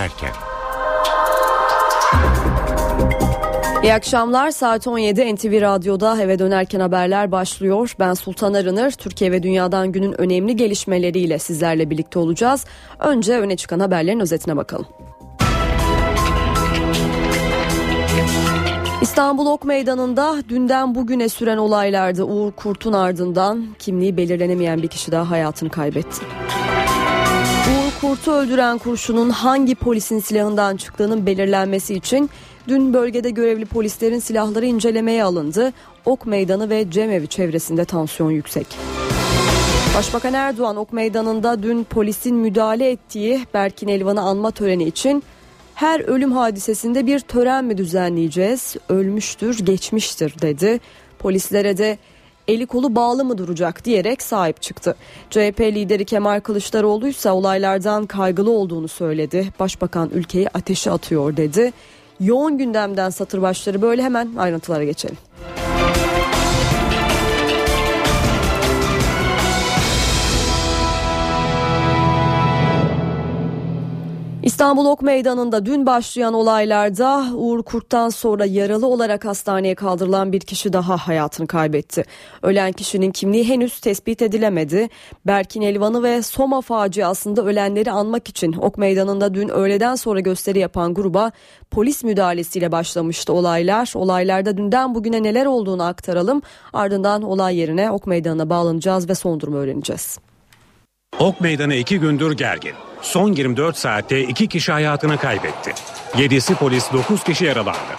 dönerken. İyi akşamlar. Saat 17 NTV Radyo'da eve dönerken haberler başlıyor. Ben Sultan Arınır. Türkiye ve dünyadan günün önemli gelişmeleriyle sizlerle birlikte olacağız. Önce öne çıkan haberlerin özetine bakalım. İstanbul Ok Meydanı'nda dünden bugüne süren olaylarda Uğur Kurt'un ardından kimliği belirlenemeyen bir kişi daha hayatını kaybetti. Kurt'u öldüren kurşunun hangi polisin silahından çıktığının belirlenmesi için dün bölgede görevli polislerin silahları incelemeye alındı. Ok Meydanı ve Cemevi çevresinde tansiyon yüksek. Başbakan Erdoğan Ok Meydanı'nda dün polisin müdahale ettiği Berkin Elvan'ı anma töreni için her ölüm hadisesinde bir tören mi düzenleyeceğiz? Ölmüştür, geçmiştir dedi. Polislere de eli kolu bağlı mı duracak diyerek sahip çıktı. CHP lideri Kemal Kılıçdaroğlu ise olaylardan kaygılı olduğunu söyledi. Başbakan ülkeyi ateşe atıyor dedi. Yoğun gündemden satır başları böyle hemen ayrıntılara geçelim. İstanbul Ok Meydanı'nda dün başlayan olaylarda Uğur Kurt'tan sonra yaralı olarak hastaneye kaldırılan bir kişi daha hayatını kaybetti. Ölen kişinin kimliği henüz tespit edilemedi. Berkin Elvan'ı ve Soma faciasında ölenleri anmak için Ok Meydanı'nda dün öğleden sonra gösteri yapan gruba polis müdahalesiyle başlamıştı olaylar. Olaylarda dünden bugüne neler olduğunu aktaralım. Ardından olay yerine Ok Meydanı'na bağlanacağız ve son durumu öğreneceğiz. Ok Meydanı iki gündür gergin. Son 24 saatte iki kişi hayatını kaybetti. 7'si polis 9 kişi yaralandı.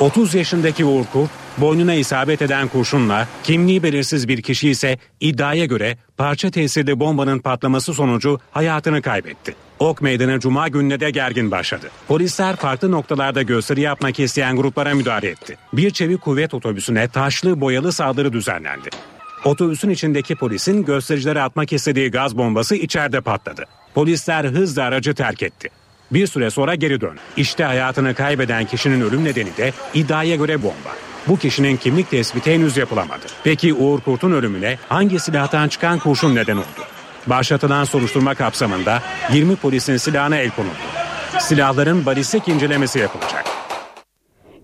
30 yaşındaki Uğur Kurt, boynuna isabet eden kurşunla kimliği belirsiz bir kişi ise iddiaya göre parça tesirli bombanın patlaması sonucu hayatını kaybetti. Ok Meydanı Cuma gününe de gergin başladı. Polisler farklı noktalarda gösteri yapmak isteyen gruplara müdahale etti. Bir çevik kuvvet otobüsüne taşlı boyalı saldırı düzenlendi. Otobüsün içindeki polisin göstericilere atmak istediği gaz bombası içeride patladı. Polisler hızla aracı terk etti. Bir süre sonra geri dön. İşte hayatını kaybeden kişinin ölüm nedeni de iddiaya göre bomba. Bu kişinin kimlik tespiti henüz yapılamadı. Peki Uğur Kurt'un ölümüne hangi silahtan çıkan kurşun neden oldu? Başlatılan soruşturma kapsamında 20 polisin silahına el konuldu. Silahların balistik incelemesi yapılacak.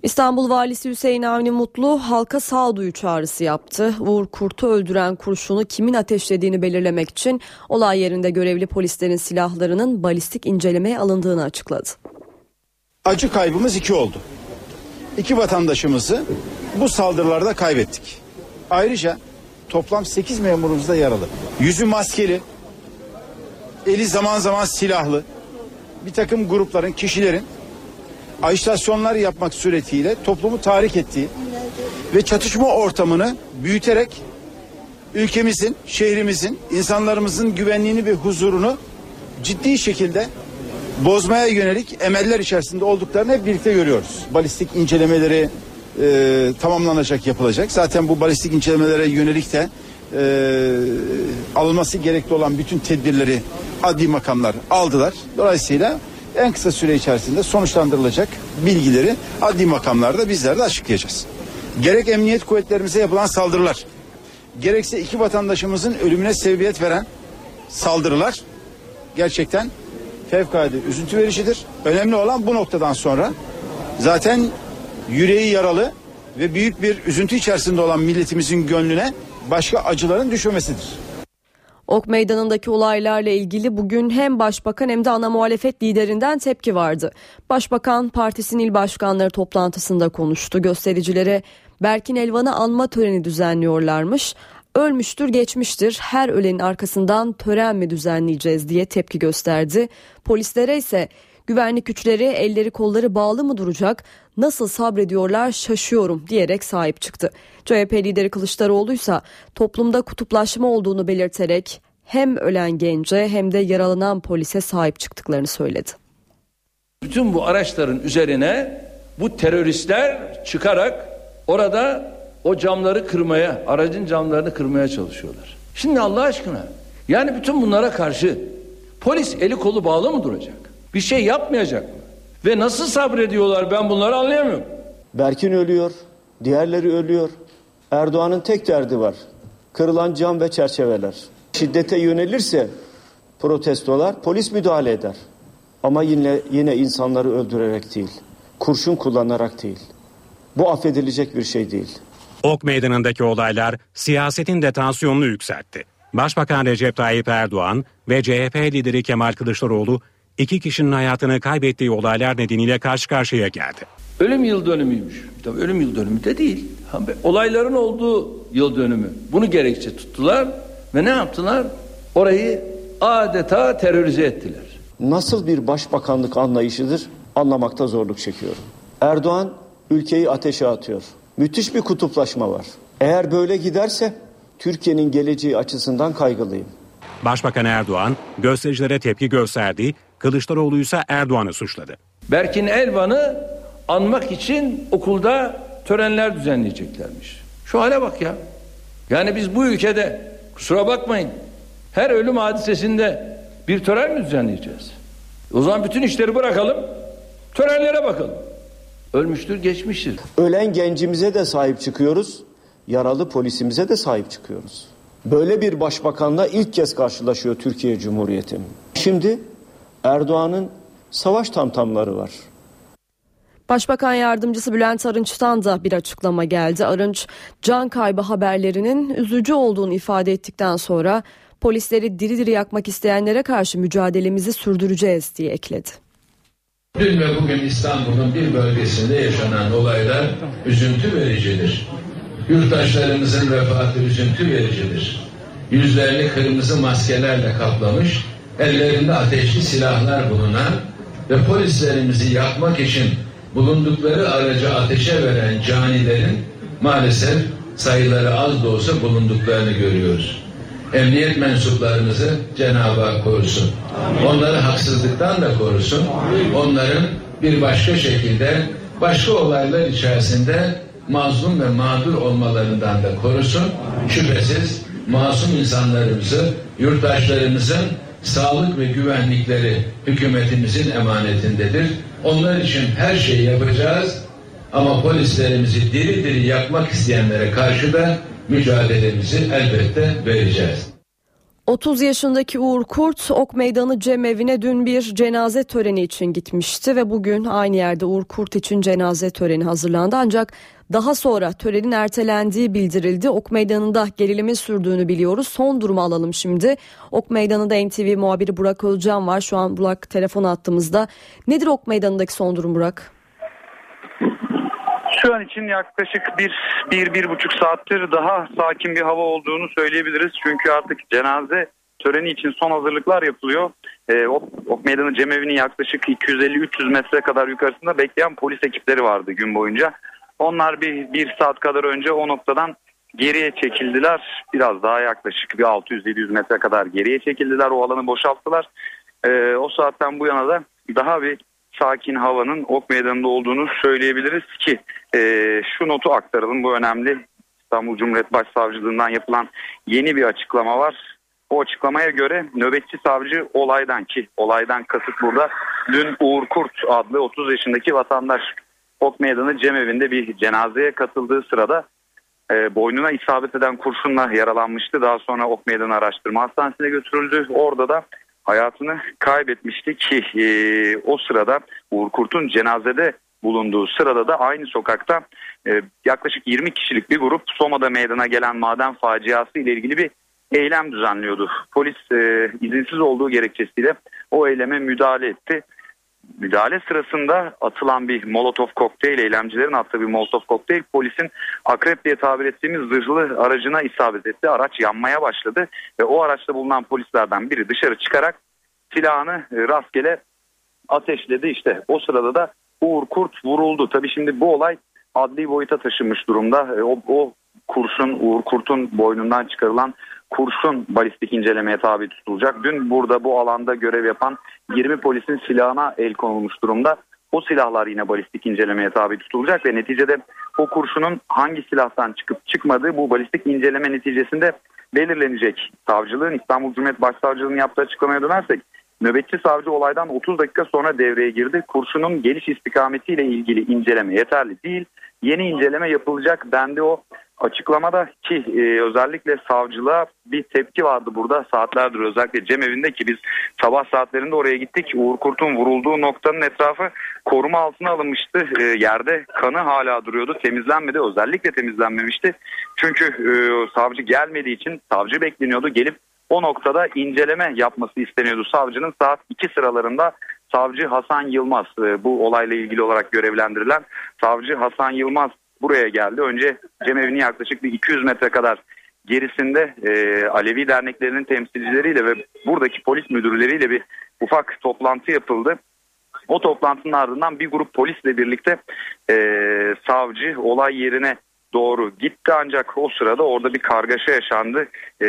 İstanbul Valisi Hüseyin Avni Mutlu halka sağduyu çağrısı yaptı. Uğur Kurt'u öldüren kurşunu kimin ateşlediğini belirlemek için olay yerinde görevli polislerin silahlarının balistik incelemeye alındığını açıkladı. Acı kaybımız iki oldu. İki vatandaşımızı bu saldırılarda kaybettik. Ayrıca toplam 8 memurumuz da yaralı. Yüzü maskeli, eli zaman zaman silahlı bir takım grupların, kişilerin ajitasyon yapmak suretiyle toplumu tahrik ettiği ve çatışma ortamını büyüterek ülkemizin, şehrimizin, insanlarımızın güvenliğini ve huzurunu ciddi şekilde bozmaya yönelik emeller içerisinde olduklarını hep birlikte görüyoruz. Balistik incelemeleri e, tamamlanacak, yapılacak. Zaten bu balistik incelemelere yönelik de e, alınması gerekli olan bütün tedbirleri adli makamlar aldılar. Dolayısıyla en kısa süre içerisinde sonuçlandırılacak bilgileri adli makamlarda bizler de açıklayacağız. Gerek emniyet kuvvetlerimize yapılan saldırılar, gerekse iki vatandaşımızın ölümüne sebebiyet veren saldırılar gerçekten fevkalade üzüntü vericidir. Önemli olan bu noktadan sonra zaten yüreği yaralı ve büyük bir üzüntü içerisinde olan milletimizin gönlüne başka acıların düşmemesidir. Ok Meydanı'ndaki olaylarla ilgili bugün hem başbakan hem de ana muhalefet liderinden tepki vardı. Başbakan partisinin il başkanları toplantısında konuştu. Göstericilere Berkin Elvan'ı anma töreni düzenliyorlarmış. Ölmüştür geçmiştir her ölenin arkasından tören mi düzenleyeceğiz diye tepki gösterdi. Polislere ise güvenlik güçleri elleri kolları bağlı mı duracak nasıl sabrediyorlar şaşıyorum diyerek sahip çıktı. CHP lideri Kılıçdaroğlu ise toplumda kutuplaşma olduğunu belirterek hem ölen gence hem de yaralanan polise sahip çıktıklarını söyledi. Bütün bu araçların üzerine bu teröristler çıkarak orada o camları kırmaya, aracın camlarını kırmaya çalışıyorlar. Şimdi Allah aşkına yani bütün bunlara karşı polis eli kolu bağlı mı duracak? Bir şey yapmayacak mı? Ve nasıl sabrediyorlar ben bunları anlayamıyorum. Berkin ölüyor, diğerleri ölüyor. Erdoğan'ın tek derdi var. Kırılan cam ve çerçeveler. Şiddete yönelirse protestolar polis müdahale eder. Ama yine yine insanları öldürerek değil, kurşun kullanarak değil. Bu affedilecek bir şey değil. Ok meydanındaki olaylar siyasetin de tansiyonunu yükseltti. Başbakan Recep Tayyip Erdoğan ve CHP lideri Kemal Kılıçdaroğlu iki kişinin hayatını kaybettiği olaylar nedeniyle karşı karşıya geldi. Ölüm yıl dönümüymüş. Tabii ölüm yıl dönümü de değil. Olayların olduğu yıl dönümü. Bunu gerekçe tuttular ve ne yaptılar? Orayı adeta terörize ettiler. Nasıl bir başbakanlık anlayışıdır anlamakta zorluk çekiyorum. Erdoğan ülkeyi ateşe atıyor. Müthiş bir kutuplaşma var. Eğer böyle giderse Türkiye'nin geleceği açısından kaygılıyım. Başbakan Erdoğan göstericilere tepki gösterdi, Kılıçdaroğlu ise Erdoğan'ı suçladı. Berkin Elvan'ı anmak için okulda törenler düzenleyeceklermiş. Şu hale bak ya. Yani biz bu ülkede kusura bakmayın her ölüm hadisesinde bir tören mi düzenleyeceğiz? O zaman bütün işleri bırakalım, törenlere bakalım. Ölmüştür, geçmiştir. Ölen gencimize de sahip çıkıyoruz, yaralı polisimize de sahip çıkıyoruz. Böyle bir başbakanla ilk kez karşılaşıyor Türkiye Cumhuriyeti. Şimdi Erdoğan'ın savaş tamtamları var. Başbakan Yardımcısı Bülent Arınç'tan da bir açıklama geldi. Arınç, can kaybı haberlerinin üzücü olduğunu ifade ettikten sonra polisleri diri diri yakmak isteyenlere karşı mücadelemizi sürdüreceğiz diye ekledi. Dün ve bugün İstanbul'un bir bölgesinde yaşanan olaylar üzüntü vericidir. Yurttaşlarımızın vefatı üzüntü vericidir. Yüzlerini kırmızı maskelerle kaplamış, ellerinde ateşli silahlar bulunan ve polislerimizi yakmak için bulundukları aracı ateşe veren canilerin maalesef sayıları az da olsa bulunduklarını görüyoruz. Emniyet mensuplarımızı Cenab-ı Hak korusun. Onları haksızlıktan da korusun. Onların bir başka şekilde başka olaylar içerisinde mazlum ve mağdur olmalarından da korusun. Şüphesiz masum insanlarımızı, yurttaşlarımızın sağlık ve güvenlikleri hükümetimizin emanetindedir. Onlar için her şeyi yapacağız ama polislerimizi diri diri yakmak isteyenlere karşı da mücadelemizi elbette vereceğiz. 30 yaşındaki Uğur Kurt Ok Meydanı Cemevi'ne dün bir cenaze töreni için gitmişti ve bugün aynı yerde Uğur Kurt için cenaze töreni hazırlandı ancak daha sonra törenin ertelendiği bildirildi. Ok Meydanı'nda gerilimin sürdüğünü biliyoruz. Son durumu alalım şimdi. Ok Meydanı'nda NTV muhabiri Burak Özcan var. Şu an Burak telefon attığımızda. Nedir Ok Meydanı'ndaki son durum Burak? Şu an için yaklaşık bir, bir, bir buçuk saattir daha sakin bir hava olduğunu söyleyebiliriz. Çünkü artık cenaze töreni için son hazırlıklar yapılıyor. E, ok, ok Meydanı Cemevi'nin yaklaşık 250-300 metre kadar yukarısında bekleyen polis ekipleri vardı gün boyunca. Onlar bir, bir saat kadar önce o noktadan geriye çekildiler. Biraz daha yaklaşık bir 600-700 metre kadar geriye çekildiler. O alanı boşalttılar. E, o saatten bu yana da daha bir sakin havanın ok meydanında olduğunu söyleyebiliriz ki e, şu notu aktaralım bu önemli İstanbul Cumhuriyet Başsavcılığından yapılan yeni bir açıklama var. O açıklamaya göre nöbetçi savcı olaydan ki olaydan kasıt burada dün Uğur Kurt adlı 30 yaşındaki vatandaş Ok Meydanı Cemevi'nde bir cenazeye katıldığı sırada e, boynuna isabet eden kurşunla yaralanmıştı. Daha sonra Ok Meydanı Araştırma Hastanesi'ne götürüldü. Orada da hayatını kaybetmişti ki e, o sırada Uğur Kurt'un cenazede bulunduğu sırada da aynı sokakta e, yaklaşık 20 kişilik bir grup Soma'da meydana gelen maden faciası ile ilgili bir eylem düzenliyordu. Polis e, izinsiz olduğu gerekçesiyle o eyleme müdahale etti. Müdahale sırasında atılan bir molotof kokteyl, eylemcilerin attığı bir molotof kokteyl polisin akrep diye tabir ettiğimiz zırhlı aracına isabet etti. Araç yanmaya başladı ve o araçta bulunan polislerden biri dışarı çıkarak silahını e, rastgele ateşledi. İşte o sırada da Uğur Kurt vuruldu. Tabii şimdi bu olay adli boyuta taşınmış durumda. E, o, o kurşun Uğur Kurt'un boynundan çıkarılan kurşun balistik incelemeye tabi tutulacak. Dün burada bu alanda görev yapan 20 polisin silahına el konulmuş durumda. O silahlar yine balistik incelemeye tabi tutulacak ve neticede o kurşunun hangi silahtan çıkıp çıkmadığı bu balistik inceleme neticesinde belirlenecek. Savcılığın İstanbul Cumhuriyet Başsavcılığı'nın yaptığı açıklamaya dönersek nöbetçi savcı olaydan 30 dakika sonra devreye girdi. Kurşunun geliş istikametiyle ilgili inceleme yeterli değil. Yeni inceleme yapılacak dendi o açıklamada ki e, özellikle savcılığa bir tepki vardı burada saatlerdir özellikle cemevinde ki biz sabah saatlerinde oraya gittik. Uğur Kurt'un vurulduğu noktanın etrafı koruma altına alınmıştı. E, yerde kanı hala duruyordu temizlenmedi özellikle temizlenmemişti. Çünkü e, savcı gelmediği için savcı bekleniyordu gelip o noktada inceleme yapması isteniyordu savcının saat 2 sıralarında savcı Hasan Yılmaz e, bu olayla ilgili olarak görevlendirilen savcı Hasan Yılmaz buraya geldi. Önce cemevinin yaklaşık bir 200 metre kadar gerisinde e, Alevi derneklerinin temsilcileriyle ve buradaki polis müdürleriyle bir ufak toplantı yapıldı. O toplantının ardından bir grup polisle birlikte e, savcı olay yerine doğru gitti ancak o sırada orada bir kargaşa yaşandı. E,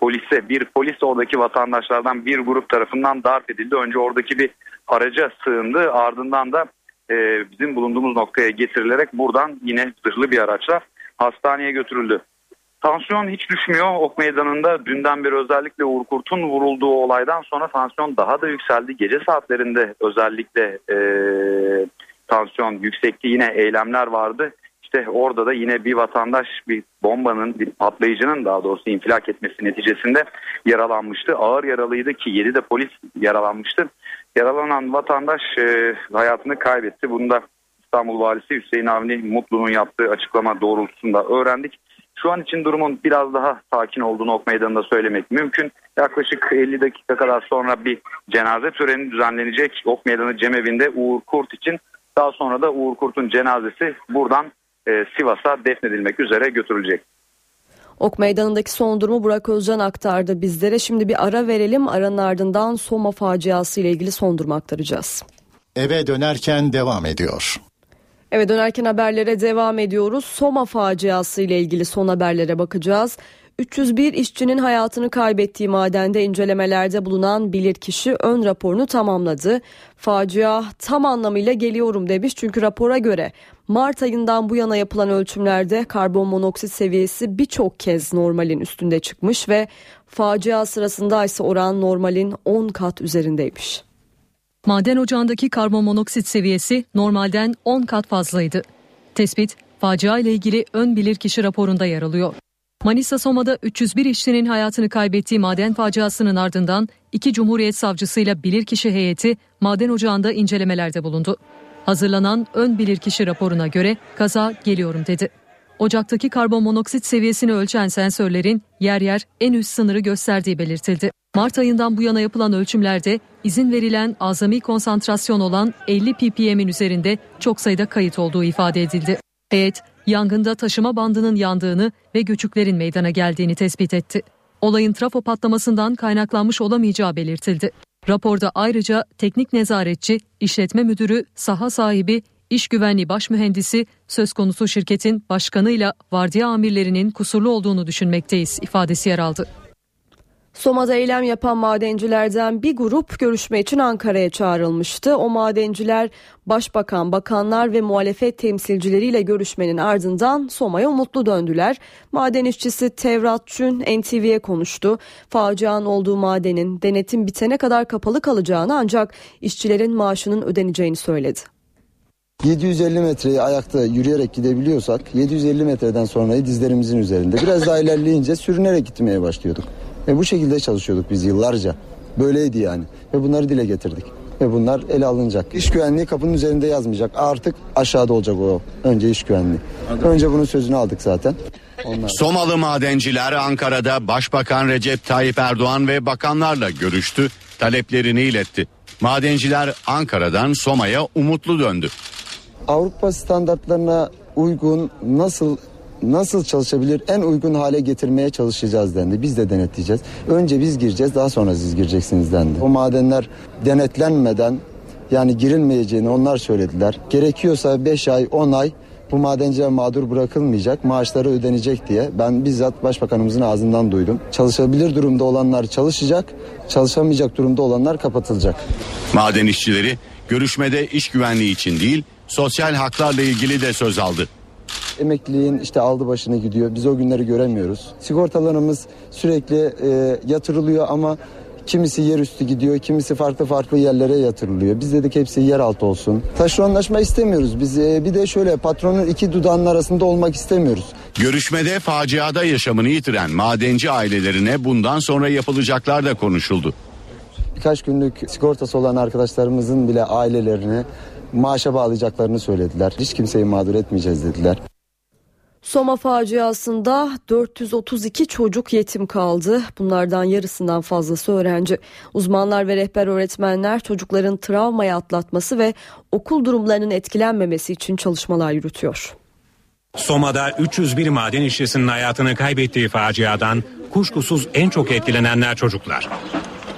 polise bir polis oradaki vatandaşlardan bir grup tarafından darp edildi. Önce oradaki bir araca sığındı ardından da e, bizim bulunduğumuz noktaya getirilerek buradan yine zırhlı bir araçla hastaneye götürüldü. Tansiyon hiç düşmüyor. Ok meydanında dünden beri özellikle Uğur Kurt'un vurulduğu olaydan sonra tansiyon daha da yükseldi. Gece saatlerinde özellikle e, tansiyon yüksekti. Yine eylemler vardı. İşte orada da yine bir vatandaş bir bombanın bir patlayıcının daha doğrusu infilak etmesi neticesinde yaralanmıştı. Ağır yaralıydı ki 7 de polis yaralanmıştı. Yaralanan vatandaş e, hayatını kaybetti. Bunu da İstanbul Valisi Hüseyin Avni Mutlu'nun yaptığı açıklama doğrultusunda öğrendik. Şu an için durumun biraz daha sakin olduğunu Ok Meydanı'nda söylemek mümkün. Yaklaşık 50 dakika kadar sonra bir cenaze töreni düzenlenecek Ok Meydanı Cemevi'nde Uğur Kurt için. Daha sonra da Uğur Kurt'un cenazesi buradan Sivas'a defnedilmek üzere götürülecek. Ok Meydanı'ndaki son durumu Burak Özcan aktardı bizlere. Şimdi bir ara verelim. Aranın ardından Soma faciası ile ilgili son durumu aktaracağız. Eve dönerken devam ediyor. Eve dönerken haberlere devam ediyoruz. Soma faciası ile ilgili son haberlere bakacağız. 301 işçinin hayatını kaybettiği madende incelemelerde bulunan bilirkişi ön raporunu tamamladı. Facia tam anlamıyla geliyorum demiş çünkü rapora göre Mart ayından bu yana yapılan ölçümlerde karbon monoksit seviyesi birçok kez normalin üstünde çıkmış ve facia sırasında ise oran normalin 10 kat üzerindeymiş. Maden ocağındaki karbon monoksit seviyesi normalden 10 kat fazlaydı. Tespit, facia ile ilgili ön bilirkişi raporunda yer alıyor. Manisa Soma'da 301 işçinin hayatını kaybettiği maden faciasının ardından iki Cumhuriyet Savcısıyla bilirkişi heyeti maden ocağında incelemelerde bulundu. Hazırlanan ön bilirkişi raporuna göre kaza geliyorum dedi. Ocaktaki karbon monoksit seviyesini ölçen sensörlerin yer yer en üst sınırı gösterdiği belirtildi. Mart ayından bu yana yapılan ölçümlerde izin verilen azami konsantrasyon olan 50 ppm'in üzerinde çok sayıda kayıt olduğu ifade edildi. Heyet yangında taşıma bandının yandığını ve göçüklerin meydana geldiğini tespit etti. Olayın trafo patlamasından kaynaklanmış olamayacağı belirtildi. Raporda ayrıca teknik nezaretçi, işletme müdürü, saha sahibi, iş güvenliği baş mühendisi, söz konusu şirketin başkanıyla vardiya amirlerinin kusurlu olduğunu düşünmekteyiz ifadesi yer aldı. Soma'da eylem yapan madencilerden bir grup görüşme için Ankara'ya çağrılmıştı. O madenciler başbakan, bakanlar ve muhalefet temsilcileriyle görüşmenin ardından Soma'ya umutlu döndüler. Maden işçisi Tevrat Çün NTV'ye konuştu. Facianın olduğu madenin denetim bitene kadar kapalı kalacağını ancak işçilerin maaşının ödeneceğini söyledi. 750 metreyi ayakta yürüyerek gidebiliyorsak 750 metreden sonrayı dizlerimizin üzerinde. Biraz daha ilerleyince sürünerek gitmeye başlıyorduk. Ve bu şekilde çalışıyorduk biz yıllarca. Böyleydi yani. Ve bunları dile getirdik. Ve bunlar ele alınacak. İş güvenliği kapının üzerinde yazmayacak. Artık aşağıda olacak o. Önce iş güvenliği. Önce bunun sözünü aldık zaten. Onlar... Somalı madenciler Ankara'da Başbakan Recep Tayyip Erdoğan ve bakanlarla görüştü. Taleplerini iletti. Madenciler Ankara'dan Soma'ya umutlu döndü. Avrupa standartlarına uygun nasıl nasıl çalışabilir en uygun hale getirmeye çalışacağız dendi. Biz de denetleyeceğiz. Önce biz gireceğiz daha sonra siz gireceksiniz dendi. O madenler denetlenmeden yani girilmeyeceğini onlar söylediler. Gerekiyorsa 5 ay 10 ay bu madenciler mağdur bırakılmayacak, maaşları ödenecek diye ben bizzat başbakanımızın ağzından duydum. Çalışabilir durumda olanlar çalışacak, çalışamayacak durumda olanlar kapatılacak. Maden işçileri görüşmede iş güvenliği için değil, sosyal haklarla ilgili de söz aldı. Emekliliğin işte aldı başını gidiyor. Biz o günleri göremiyoruz. Sigortalarımız sürekli e, yatırılıyor ama Kimisi yer üstü gidiyor, kimisi farklı farklı yerlere yatırılıyor. Biz dedik hepsi yer altı olsun. Taşeronlaşma istemiyoruz. Biz e, bir de şöyle patronun iki dudağının arasında olmak istemiyoruz. Görüşmede faciada yaşamını yitiren madenci ailelerine bundan sonra yapılacaklar da konuşuldu. Birkaç günlük sigortası olan arkadaşlarımızın bile ailelerine maaşa bağlayacaklarını söylediler. Hiç kimseyi mağdur etmeyeceğiz dediler. Soma faciasında 432 çocuk yetim kaldı. Bunlardan yarısından fazlası öğrenci. Uzmanlar ve rehber öğretmenler çocukların travmayı atlatması ve okul durumlarının etkilenmemesi için çalışmalar yürütüyor. Soma'da 301 maden işçisinin hayatını kaybettiği faciadan kuşkusuz en çok etkilenenler çocuklar.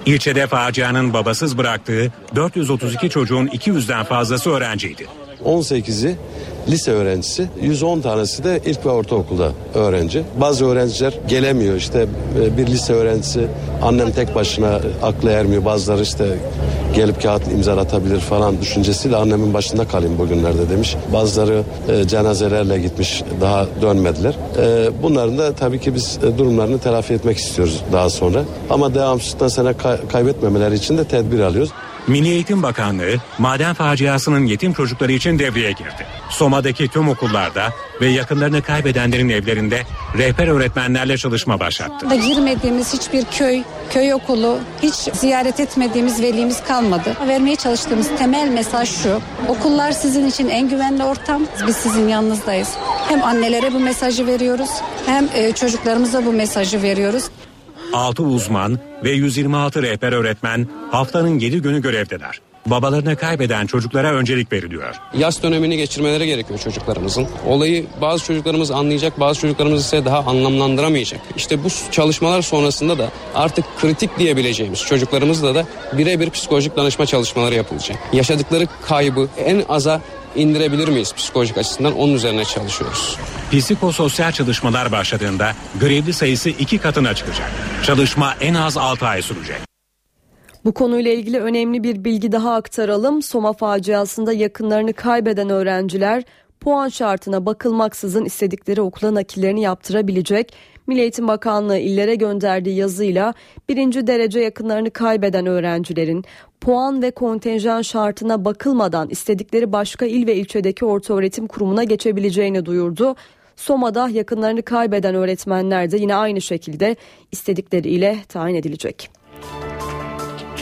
İlçede facianın babasız bıraktığı 432 çocuğun 200'den fazlası öğrenciydi. 18'i lise öğrencisi, 110 tanesi de ilk ve ortaokulda öğrenci. Bazı öğrenciler gelemiyor işte e, bir lise öğrencisi annem tek başına aklı ermiyor. Bazıları işte gelip kağıt imzalatabilir falan düşüncesiyle annemin başında kalayım bugünlerde demiş. Bazıları e, cenazelerle gitmiş daha dönmediler. E, bunların da tabii ki biz e, durumlarını telafi etmek istiyoruz daha sonra. Ama devamsızlıktan sene kay- kaybetmemeleri için de tedbir alıyoruz. Milli Eğitim Bakanlığı maden faciasının yetim çocukları için devreye girdi. Soma'daki tüm okullarda ve yakınlarını kaybedenlerin evlerinde rehber öğretmenlerle çalışma başlattı. da girmediğimiz hiçbir köy, köy okulu, hiç ziyaret etmediğimiz velimiz kalmadı. Vermeye çalıştığımız temel mesaj şu. Okullar sizin için en güvenli ortam. Biz sizin yanınızdayız. Hem annelere bu mesajı veriyoruz hem e, çocuklarımıza bu mesajı veriyoruz. 6 uzman ve 126 rehber öğretmen haftanın 7 günü görevdeler. Babalarını kaybeden çocuklara öncelik veriliyor. Yaz dönemini geçirmeleri gerekiyor çocuklarımızın. Olayı bazı çocuklarımız anlayacak, bazı çocuklarımız ise daha anlamlandıramayacak. İşte bu çalışmalar sonrasında da artık kritik diyebileceğimiz çocuklarımızla da birebir psikolojik danışma çalışmaları yapılacak. Yaşadıkları kaybı en aza indirebilir miyiz psikolojik açısından onun üzerine çalışıyoruz. Psikososyal çalışmalar başladığında görevli sayısı iki katına çıkacak. Çalışma en az 6 ay sürecek. Bu konuyla ilgili önemli bir bilgi daha aktaralım. Soma faciasında yakınlarını kaybeden öğrenciler puan şartına bakılmaksızın istedikleri okula nakillerini yaptırabilecek. Milli Eğitim Bakanlığı illere gönderdiği yazıyla birinci derece yakınlarını kaybeden öğrencilerin puan ve kontenjan şartına bakılmadan istedikleri başka il ve ilçedeki ortaöğretim kurumuna geçebileceğini duyurdu. Soma'da yakınlarını kaybeden öğretmenler de yine aynı şekilde istedikleri ile tayin edilecek.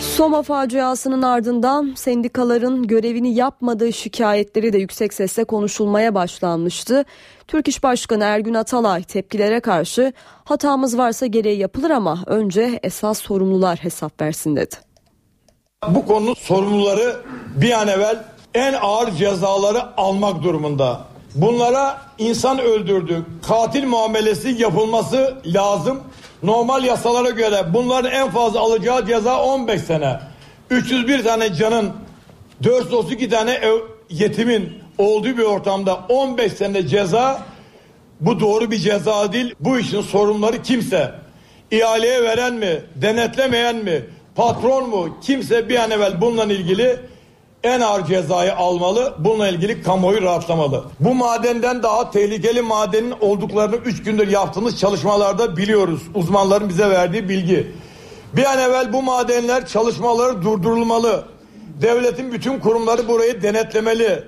Soma faciasının ardından sendikaların görevini yapmadığı şikayetleri de yüksek sesle konuşulmaya başlanmıştı. Türk İş Başkanı Ergün Atalay tepkilere karşı hatamız varsa gereği yapılır ama önce esas sorumlular hesap versin dedi. Bu konunun sorumluları bir an evvel en ağır cezaları almak durumunda. Bunlara insan öldürdü, katil muamelesi yapılması lazım. Normal yasalara göre bunların en fazla alacağı ceza 15 sene. 301 tane canın 432 tane ev, yetimin olduğu bir ortamda 15 sene ceza bu doğru bir ceza değil. Bu işin sorumluları kimse. İhaleye veren mi, denetlemeyen mi, patron mu kimse bir an evvel bununla ilgili en ağır cezayı almalı. Bununla ilgili kamuoyu rahatlamalı. Bu madenden daha tehlikeli madenin olduklarını 3 gündür yaptığımız çalışmalarda biliyoruz. Uzmanların bize verdiği bilgi. Bir an evvel bu madenler çalışmaları durdurulmalı. Devletin bütün kurumları burayı denetlemeli.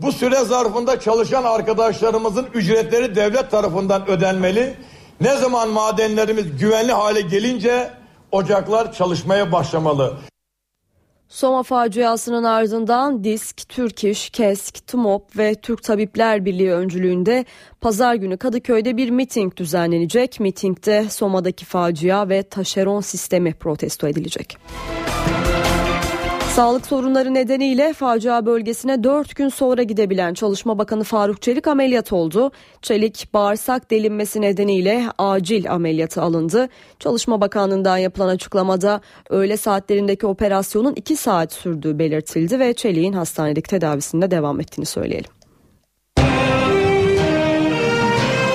Bu süre zarfında çalışan arkadaşlarımızın ücretleri devlet tarafından ödenmeli. Ne zaman madenlerimiz güvenli hale gelince ocaklar çalışmaya başlamalı. Soma faciasının ardından DİSK, Türk İş, KESK, TMOP ve Türk Tabipler Birliği öncülüğünde pazar günü Kadıköy'de bir miting düzenlenecek. Mitingde Soma'daki facia ve taşeron sistemi protesto edilecek. Sağlık sorunları nedeniyle facia bölgesine 4 gün sonra gidebilen Çalışma Bakanı Faruk Çelik ameliyat oldu. Çelik bağırsak delinmesi nedeniyle acil ameliyatı alındı. Çalışma Bakanlığı'ndan yapılan açıklamada öğle saatlerindeki operasyonun 2 saat sürdüğü belirtildi ve Çelik'in hastanedeki tedavisinde devam ettiğini söyleyelim.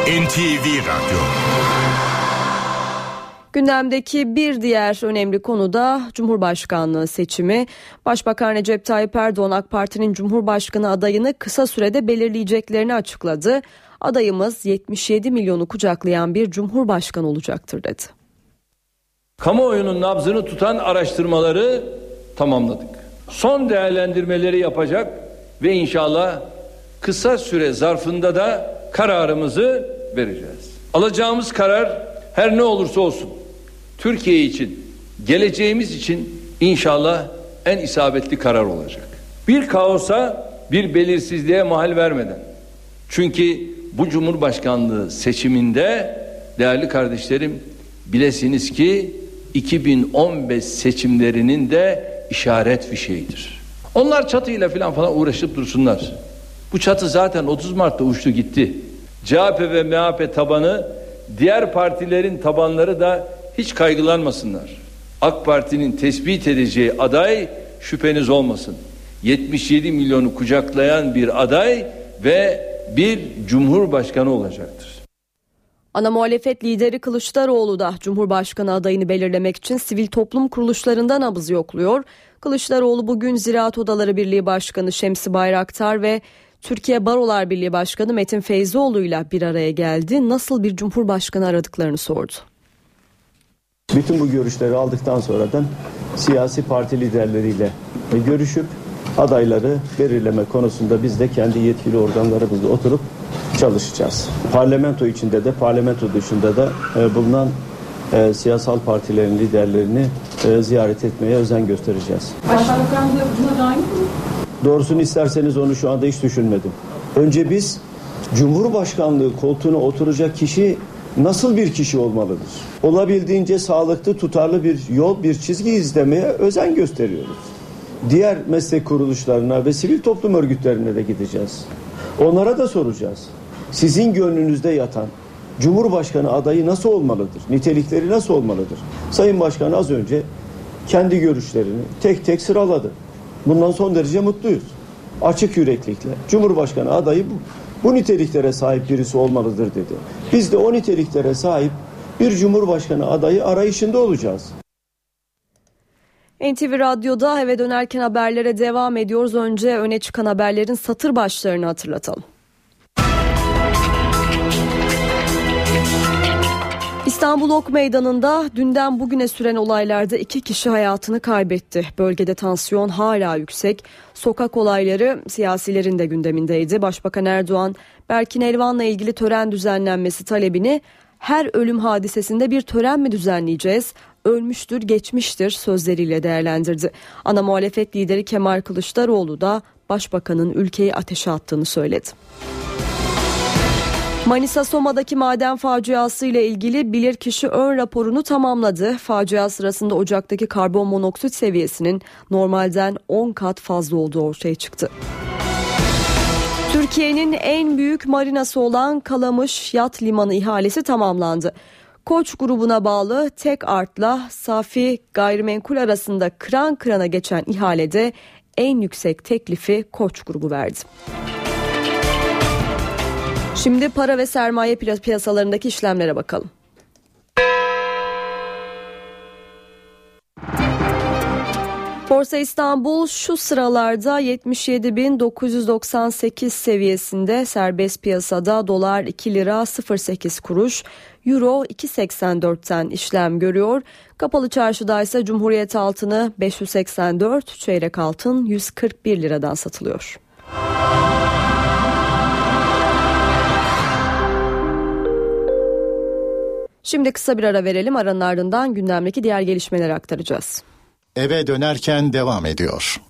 NTV Radyo Gündemdeki bir diğer önemli konu da Cumhurbaşkanlığı seçimi. Başbakan Recep Tayyip Erdoğan AK Parti'nin Cumhurbaşkanı adayını kısa sürede belirleyeceklerini açıkladı. Adayımız 77 milyonu kucaklayan bir Cumhurbaşkanı olacaktır dedi. Kamuoyunun nabzını tutan araştırmaları tamamladık. Son değerlendirmeleri yapacak ve inşallah kısa süre zarfında da kararımızı vereceğiz. Alacağımız karar her ne olursa olsun Türkiye için, geleceğimiz için inşallah en isabetli karar olacak. Bir kaosa, bir belirsizliğe mahal vermeden. Çünkü bu Cumhurbaşkanlığı seçiminde değerli kardeşlerim bilesiniz ki 2015 seçimlerinin de işaret fişeğidir. Onlar çatıyla falan falan uğraşıp dursunlar. Bu çatı zaten 30 Mart'ta uçtu gitti. CHP ve MHP tabanı diğer partilerin tabanları da hiç kaygılanmasınlar. AK Parti'nin tespit edeceği aday şüpheniz olmasın. 77 milyonu kucaklayan bir aday ve bir cumhurbaşkanı olacaktır. Ana muhalefet lideri Kılıçdaroğlu da Cumhurbaşkanı adayını belirlemek için sivil toplum kuruluşlarından nabız yokluyor. Kılıçdaroğlu bugün Ziraat Odaları Birliği Başkanı Şemsi Bayraktar ve Türkiye Barolar Birliği Başkanı Metin Feyzoğlu ile bir araya geldi. Nasıl bir cumhurbaşkanı aradıklarını sordu. Bütün bu görüşleri aldıktan sonradan siyasi parti liderleriyle görüşüp adayları belirleme konusunda biz de kendi yetkili organlarımızla oturup çalışacağız. Parlamento içinde de parlamento dışında da e, bulunan e, siyasal partilerin liderlerini e, ziyaret etmeye özen göstereceğiz. Başbakanlığı buna dahil mi? Doğrusunu isterseniz onu şu anda hiç düşünmedim. Önce biz Cumhurbaşkanlığı koltuğuna oturacak kişi nasıl bir kişi olmalıdır? Olabildiğince sağlıklı, tutarlı bir yol, bir çizgi izlemeye özen gösteriyoruz. Diğer meslek kuruluşlarına ve sivil toplum örgütlerine de gideceğiz. Onlara da soracağız. Sizin gönlünüzde yatan Cumhurbaşkanı adayı nasıl olmalıdır? Nitelikleri nasıl olmalıdır? Sayın Başkan az önce kendi görüşlerini tek tek sıraladı. Bundan son derece mutluyuz. Açık yüreklikle. Cumhurbaşkanı adayı bu, bu niteliklere sahip birisi olmalıdır dedi. Biz de o niteliklere sahip bir Cumhurbaşkanı adayı arayışında olacağız. NTV Radyo'da eve dönerken haberlere devam ediyoruz. Önce öne çıkan haberlerin satır başlarını hatırlatalım. İstanbul Ok Meydanı'nda dünden bugüne süren olaylarda iki kişi hayatını kaybetti. Bölgede tansiyon hala yüksek. Sokak olayları siyasilerin de gündemindeydi. Başbakan Erdoğan, Berkin Elvan'la ilgili tören düzenlenmesi talebini her ölüm hadisesinde bir tören mi düzenleyeceğiz? Ölmüştür, geçmiştir sözleriyle değerlendirdi. Ana muhalefet lideri Kemal Kılıçdaroğlu da başbakanın ülkeyi ateşe attığını söyledi. Manisa Soma'daki maden faciası ile ilgili bilirkişi ön raporunu tamamladı. Facia sırasında ocaktaki karbon monoksit seviyesinin normalden 10 kat fazla olduğu ortaya çıktı. Türkiye'nin en büyük marinası olan Kalamış Yat Limanı ihalesi tamamlandı. Koç grubuna bağlı Tek Art'la Safi Gayrimenkul arasında kıran kırana geçen ihalede en yüksek teklifi Koç grubu verdi. Şimdi para ve sermaye piyasalarındaki işlemlere bakalım. Borsa İstanbul şu sıralarda 77.998 seviyesinde serbest piyasada dolar 2 lira 08 kuruş, euro 2.84'ten işlem görüyor. Kapalı çarşıda ise Cumhuriyet altını 584, çeyrek altın 141 liradan satılıyor. Şimdi kısa bir ara verelim. Aranın ardından gündemdeki diğer gelişmeleri aktaracağız. Eve dönerken devam ediyor.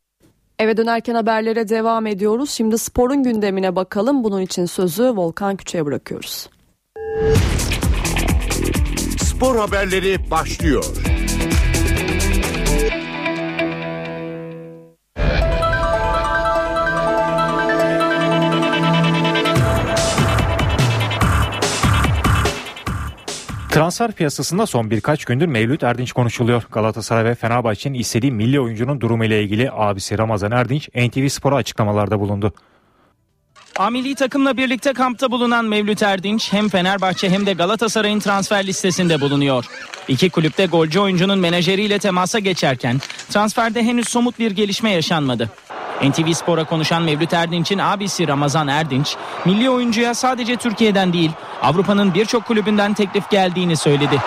Eve dönerken haberlere devam ediyoruz. Şimdi sporun gündemine bakalım. Bunun için sözü Volkan Küçük'e bırakıyoruz. Spor haberleri başlıyor. Transfer piyasasında son birkaç gündür Mevlüt Erdinç konuşuluyor. Galatasaray ve Fenerbahçe'nin istediği milli oyuncunun durumu ile ilgili abisi Ramazan Erdinç NTV Spor'a açıklamalarda bulundu. A milli takımla birlikte kampta bulunan Mevlüt Erdinç hem Fenerbahçe hem de Galatasaray'ın transfer listesinde bulunuyor. İki kulüpte golcü oyuncunun menajeriyle temasa geçerken transferde henüz somut bir gelişme yaşanmadı. NTV Spor'a konuşan Mevlüt Erdinç'in abisi Ramazan Erdinç, milli oyuncuya sadece Türkiye'den değil Avrupa'nın birçok kulübünden teklif geldiğini söyledi.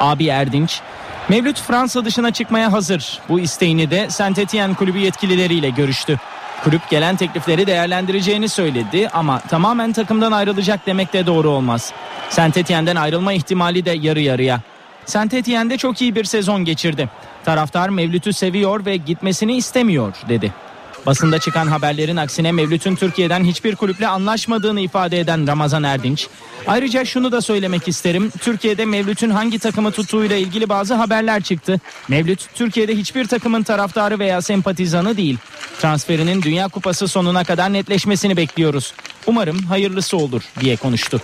Abi Erdinç, Mevlüt Fransa dışına çıkmaya hazır. Bu isteğini de Saint Etienne kulübü yetkilileriyle görüştü. Kulüp gelen teklifleri değerlendireceğini söyledi ama tamamen takımdan ayrılacak demek de doğru olmaz. Saint Etienne'den ayrılma ihtimali de yarı yarıya. Saint Etienne'de çok iyi bir sezon geçirdi. Taraftar Mevlüt'ü seviyor ve gitmesini istemiyor dedi. Basında çıkan haberlerin aksine Mevlüt'ün Türkiye'den hiçbir kulüple anlaşmadığını ifade eden Ramazan Erdinç. Ayrıca şunu da söylemek isterim. Türkiye'de Mevlüt'ün hangi takımı tuttuğuyla ilgili bazı haberler çıktı. Mevlüt Türkiye'de hiçbir takımın taraftarı veya sempatizanı değil. Transferinin Dünya Kupası sonuna kadar netleşmesini bekliyoruz. Umarım hayırlısı olur diye konuştu.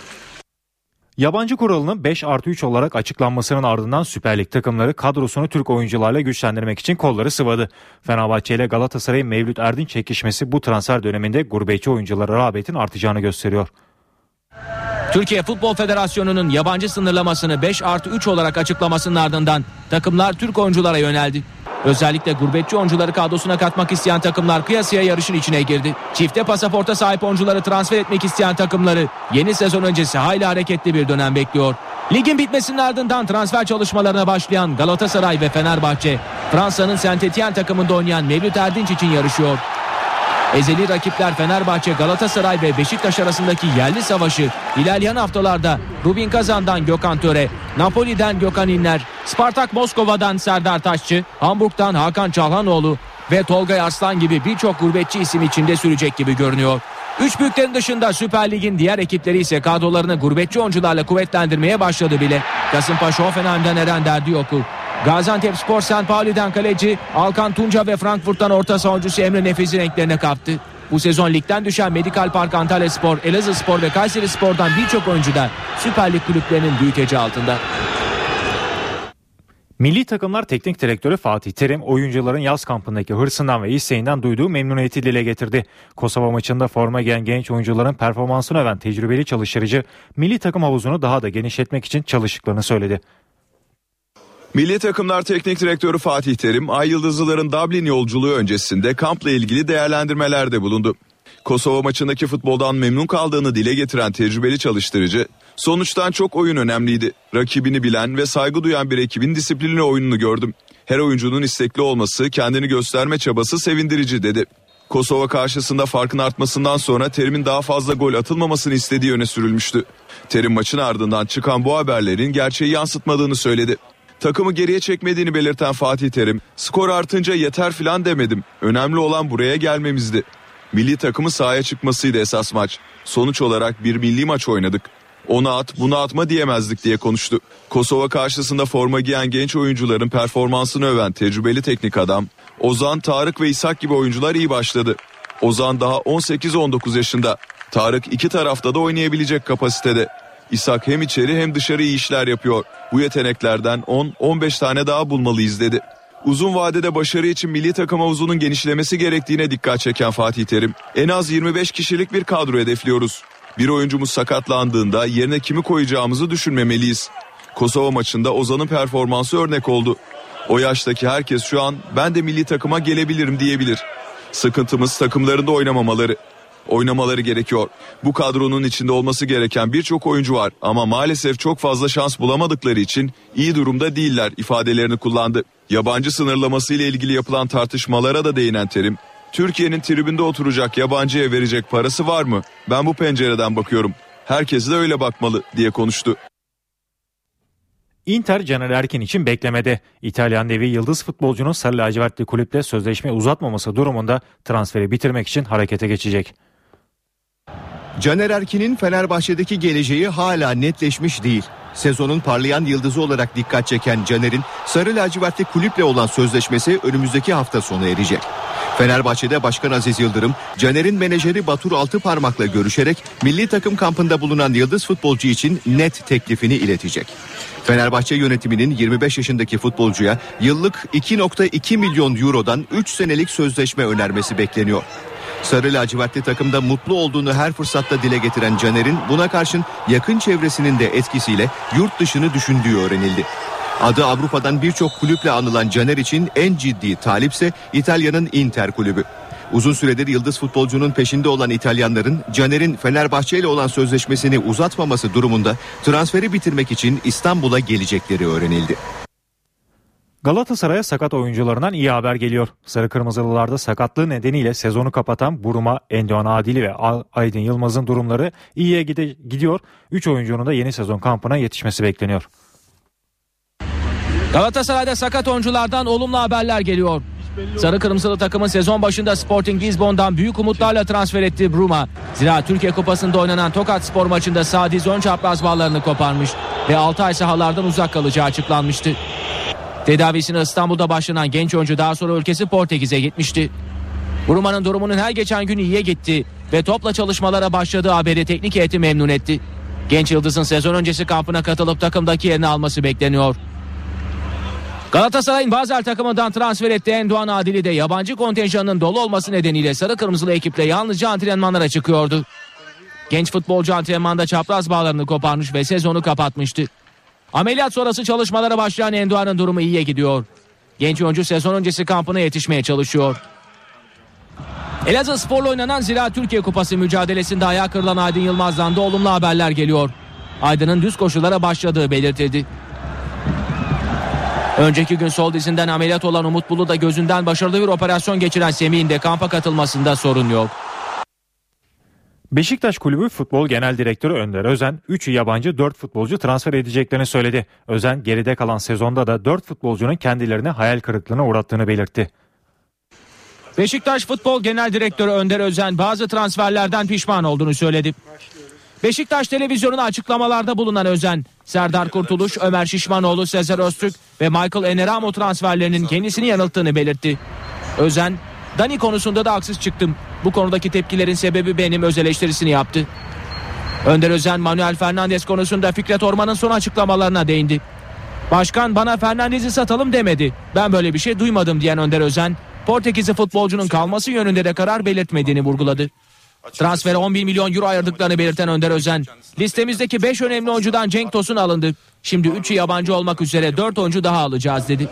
Yabancı kuralının 5 artı 3 olarak açıklanmasının ardından Süper Lig takımları kadrosunu Türk oyuncularla güçlendirmek için kolları sıvadı. Fenerbahçe ile Galatasaray'ın Mevlüt Erdinç çekişmesi bu transfer döneminde gurbetçi oyunculara rağbetin artacağını gösteriyor. Türkiye Futbol Federasyonu'nun yabancı sınırlamasını 5 artı 3 olarak açıklamasının ardından takımlar Türk oyunculara yöneldi. Özellikle gurbetçi oyuncuları kadrosuna katmak isteyen takımlar kıyasıya yarışın içine girdi. Çifte pasaporta sahip oyuncuları transfer etmek isteyen takımları yeni sezon öncesi hayli hareketli bir dönem bekliyor. Ligin bitmesinin ardından transfer çalışmalarına başlayan Galatasaray ve Fenerbahçe, Fransa'nın Saint Etienne takımında oynayan Mevlüt Erdinç için yarışıyor. Ezeli rakipler Fenerbahçe, Galatasaray ve Beşiktaş arasındaki yerli savaşı ilerleyen haftalarda Rubin Kazan'dan Gökhan Töre, Napoli'den Gökhan İnler, Spartak Moskova'dan Serdar Taşçı, Hamburg'dan Hakan Çalhanoğlu ve Tolga Arslan gibi birçok gurbetçi isim içinde sürecek gibi görünüyor. Üç büyüklerin dışında Süper Lig'in diğer ekipleri ise kadrolarını gurbetçi oyuncularla kuvvetlendirmeye başladı bile. Kasımpaşa Hoffenheim'den Eren Derdiyokul, Gaziantep Spor St. Pauli'den kaleci Alkan Tunca ve Frankfurt'tan orta savunucusu Emre Nefes'i renklerine kaptı. Bu sezon ligden düşen Medikal Park Antalya Spor, Elazığ Spor ve Kayseri Spor'dan birçok oyuncu da Süper Lig kulüplerinin büyüteci altında. Milli takımlar teknik direktörü Fatih Terim oyuncuların yaz kampındaki hırsından ve isteğinden duyduğu memnuniyeti dile getirdi. Kosova maçında forma giyen genç oyuncuların performansını öven tecrübeli çalıştırıcı milli takım havuzunu daha da genişletmek için çalıştıklarını söyledi. Milli takımlar teknik direktörü Fatih Terim, Ay Yıldızlıların Dublin yolculuğu öncesinde kampla ilgili değerlendirmelerde bulundu. Kosova maçındaki futboldan memnun kaldığını dile getiren tecrübeli çalıştırıcı, sonuçtan çok oyun önemliydi. Rakibini bilen ve saygı duyan bir ekibin disiplinli oyununu gördüm. Her oyuncunun istekli olması, kendini gösterme çabası sevindirici dedi. Kosova karşısında farkın artmasından sonra Terim'in daha fazla gol atılmamasını istediği öne sürülmüştü. Terim maçın ardından çıkan bu haberlerin gerçeği yansıtmadığını söyledi. Takımı geriye çekmediğini belirten Fatih Terim, skor artınca yeter filan demedim. Önemli olan buraya gelmemizdi. Milli takımı sahaya çıkmasıydı esas maç. Sonuç olarak bir milli maç oynadık. Onu at bunu atma diyemezdik diye konuştu. Kosova karşısında forma giyen genç oyuncuların performansını öven tecrübeli teknik adam Ozan, Tarık ve İshak gibi oyuncular iyi başladı. Ozan daha 18-19 yaşında. Tarık iki tarafta da oynayabilecek kapasitede. İshak hem içeri hem dışarı iyi işler yapıyor. Bu yeteneklerden 10-15 tane daha bulmalıyız dedi. Uzun vadede başarı için milli takım havuzunun genişlemesi gerektiğine dikkat çeken Fatih Terim, en az 25 kişilik bir kadro hedefliyoruz. Bir oyuncumuz sakatlandığında yerine kimi koyacağımızı düşünmemeliyiz. Kosova maçında Ozan'ın performansı örnek oldu. O yaştaki herkes şu an ben de milli takıma gelebilirim diyebilir. Sıkıntımız takımlarında oynamamaları. Oynamaları gerekiyor. Bu kadronun içinde olması gereken birçok oyuncu var ama maalesef çok fazla şans bulamadıkları için iyi durumda değiller ifadelerini kullandı. Yabancı sınırlaması ile ilgili yapılan tartışmalara da değinen Terim, Türkiye'nin tribünde oturacak yabancıya verecek parası var mı? Ben bu pencereden bakıyorum. Herkes de öyle bakmalı diye konuştu. Inter Caner Erkin için beklemede. İtalyan devi yıldız futbolcunun sarı lacivertli kulüple sözleşme uzatmaması durumunda transferi bitirmek için harekete geçecek. Caner Erkin'in Fenerbahçe'deki geleceği hala netleşmiş değil. Sezonun parlayan yıldızı olarak dikkat çeken Caner'in sarı lacivertli kulüple olan sözleşmesi önümüzdeki hafta sonu erecek. Fenerbahçe'de Başkan Aziz Yıldırım, Caner'in menajeri Batur Altıparmak'la görüşerek milli takım kampında bulunan yıldız futbolcu için net teklifini iletecek. Fenerbahçe yönetiminin 25 yaşındaki futbolcuya yıllık 2.2 milyon eurodan 3 senelik sözleşme önermesi bekleniyor. Sarı lacivertli takımda mutlu olduğunu her fırsatta dile getiren Caner'in buna karşın yakın çevresinin de etkisiyle yurt dışını düşündüğü öğrenildi. Adı Avrupa'dan birçok kulüple anılan Caner için en ciddi talipse İtalya'nın Inter kulübü. Uzun süredir yıldız futbolcunun peşinde olan İtalyanların Caner'in Fenerbahçe ile olan sözleşmesini uzatmaması durumunda transferi bitirmek için İstanbul'a gelecekleri öğrenildi. Galatasaray'a sakat oyuncularından iyi haber geliyor. Sarı Kırmızılılarda sakatlığı nedeniyle sezonu kapatan Buruma, Endoğan Adili ve Aydın Yılmaz'ın durumları iyiye gidiyor. 3 oyuncunun da yeni sezon kampına yetişmesi bekleniyor. Galatasaray'da sakat oyunculardan olumlu haberler geliyor. Sarı Kırmızılı takımın sezon başında Sporting Lisbon'dan büyük umutlarla transfer ettiği Bruma. Zira Türkiye Kupası'nda oynanan Tokat Spor maçında sağ diz ön çapraz bağlarını koparmış ve 6 ay sahalardan uzak kalacağı açıklanmıştı. Tedavisine İstanbul'da başlanan genç oyuncu daha sonra ülkesi Portekiz'e gitmişti. Bruma'nın durumunun her geçen gün iyiye gitti ve topla çalışmalara başladığı haberi teknik heyeti memnun etti. Genç Yıldız'ın sezon öncesi kampına katılıp takımdaki yerini alması bekleniyor. Galatasaray'ın Basel takımından transfer ettiği Endoğan Adili de yabancı kontenjanının dolu olması nedeniyle sarı kırmızılı ekiple yalnızca antrenmanlara çıkıyordu. Genç futbolcu antrenmanda çapraz bağlarını koparmış ve sezonu kapatmıştı. Ameliyat sonrası çalışmalara başlayan Endoğan'ın durumu iyiye gidiyor. Genç oyuncu sezon öncesi kampına yetişmeye çalışıyor. Elazığ Spor'la oynanan Zira Türkiye Kupası mücadelesinde ayağa kırılan Aydın Yılmaz'dan da olumlu haberler geliyor. Aydın'ın düz koşulara başladığı belirtildi. Önceki gün sol dizinden ameliyat olan Umut Bulu da gözünden başarılı bir operasyon geçiren Semih'in de kampa katılmasında sorun yok. Beşiktaş Kulübü Futbol Genel Direktörü Önder Özen 3 yabancı 4 futbolcu transfer edeceklerini söyledi. Özen geride kalan sezonda da 4 futbolcunun kendilerine hayal kırıklığına uğrattığını belirtti. Beşiktaş Futbol Genel Direktörü Önder Özen bazı transferlerden pişman olduğunu söyledi. Beşiktaş televizyonuna açıklamalarda bulunan Özen, Serdar Kurtuluş, Ömer Şişmanoğlu, Sezer Öztürk ve Michael Eneramo transferlerinin kendisini yanılttığını belirtti. Özen, Dani konusunda da haksız çıktım. Bu konudaki tepkilerin sebebi benim öz eleştirisini yaptı. Önder Özen, Manuel Fernandez konusunda Fikret Orman'ın son açıklamalarına değindi. Başkan bana Fernandez'i satalım demedi. Ben böyle bir şey duymadım diyen Önder Özen, Portekizli futbolcunun kalması yönünde de karar belirtmediğini vurguladı. Transfere 11 milyon euro ayırdıklarını belirten Önder Özen, listemizdeki 5 önemli oyuncudan Cenk Tosun alındı. Şimdi 3'ü yabancı olmak üzere 4 oyuncu daha alacağız dedi.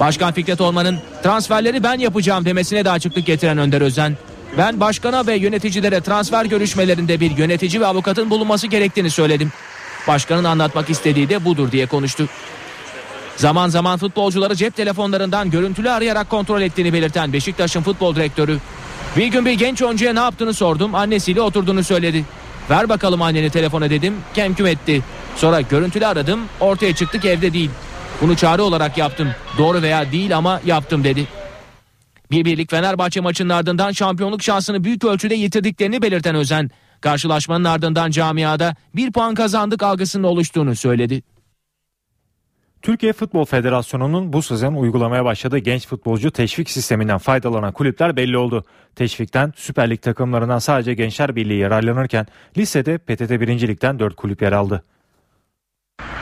Başkan Fikret Orman'ın transferleri ben yapacağım demesine de açıklık getiren Önder Özen, ben başkana ve yöneticilere transfer görüşmelerinde bir yönetici ve avukatın bulunması gerektiğini söyledim. Başkanın anlatmak istediği de budur diye konuştu. Zaman zaman futbolcuları cep telefonlarından görüntülü arayarak kontrol ettiğini belirten Beşiktaş'ın futbol direktörü bir gün bir genç oyuncuya ne yaptığını sordum. Annesiyle oturduğunu söyledi. Ver bakalım anneni telefona dedim. Kemküm etti. Sonra görüntülü aradım. Ortaya çıktık evde değil. Bunu çare olarak yaptım. Doğru veya değil ama yaptım dedi. Bir birlik Fenerbahçe maçının ardından şampiyonluk şansını büyük ölçüde yitirdiklerini belirten Özen, karşılaşmanın ardından camiada bir puan kazandık algısının oluştuğunu söyledi. Türkiye Futbol Federasyonu'nun bu sezon uygulamaya başladığı genç futbolcu teşvik sisteminden faydalanan kulüpler belli oldu. Teşvikten Süper Lig takımlarından sadece Gençler Birliği yararlanırken lisede PTT 1. Lig'den 4 kulüp yer aldı.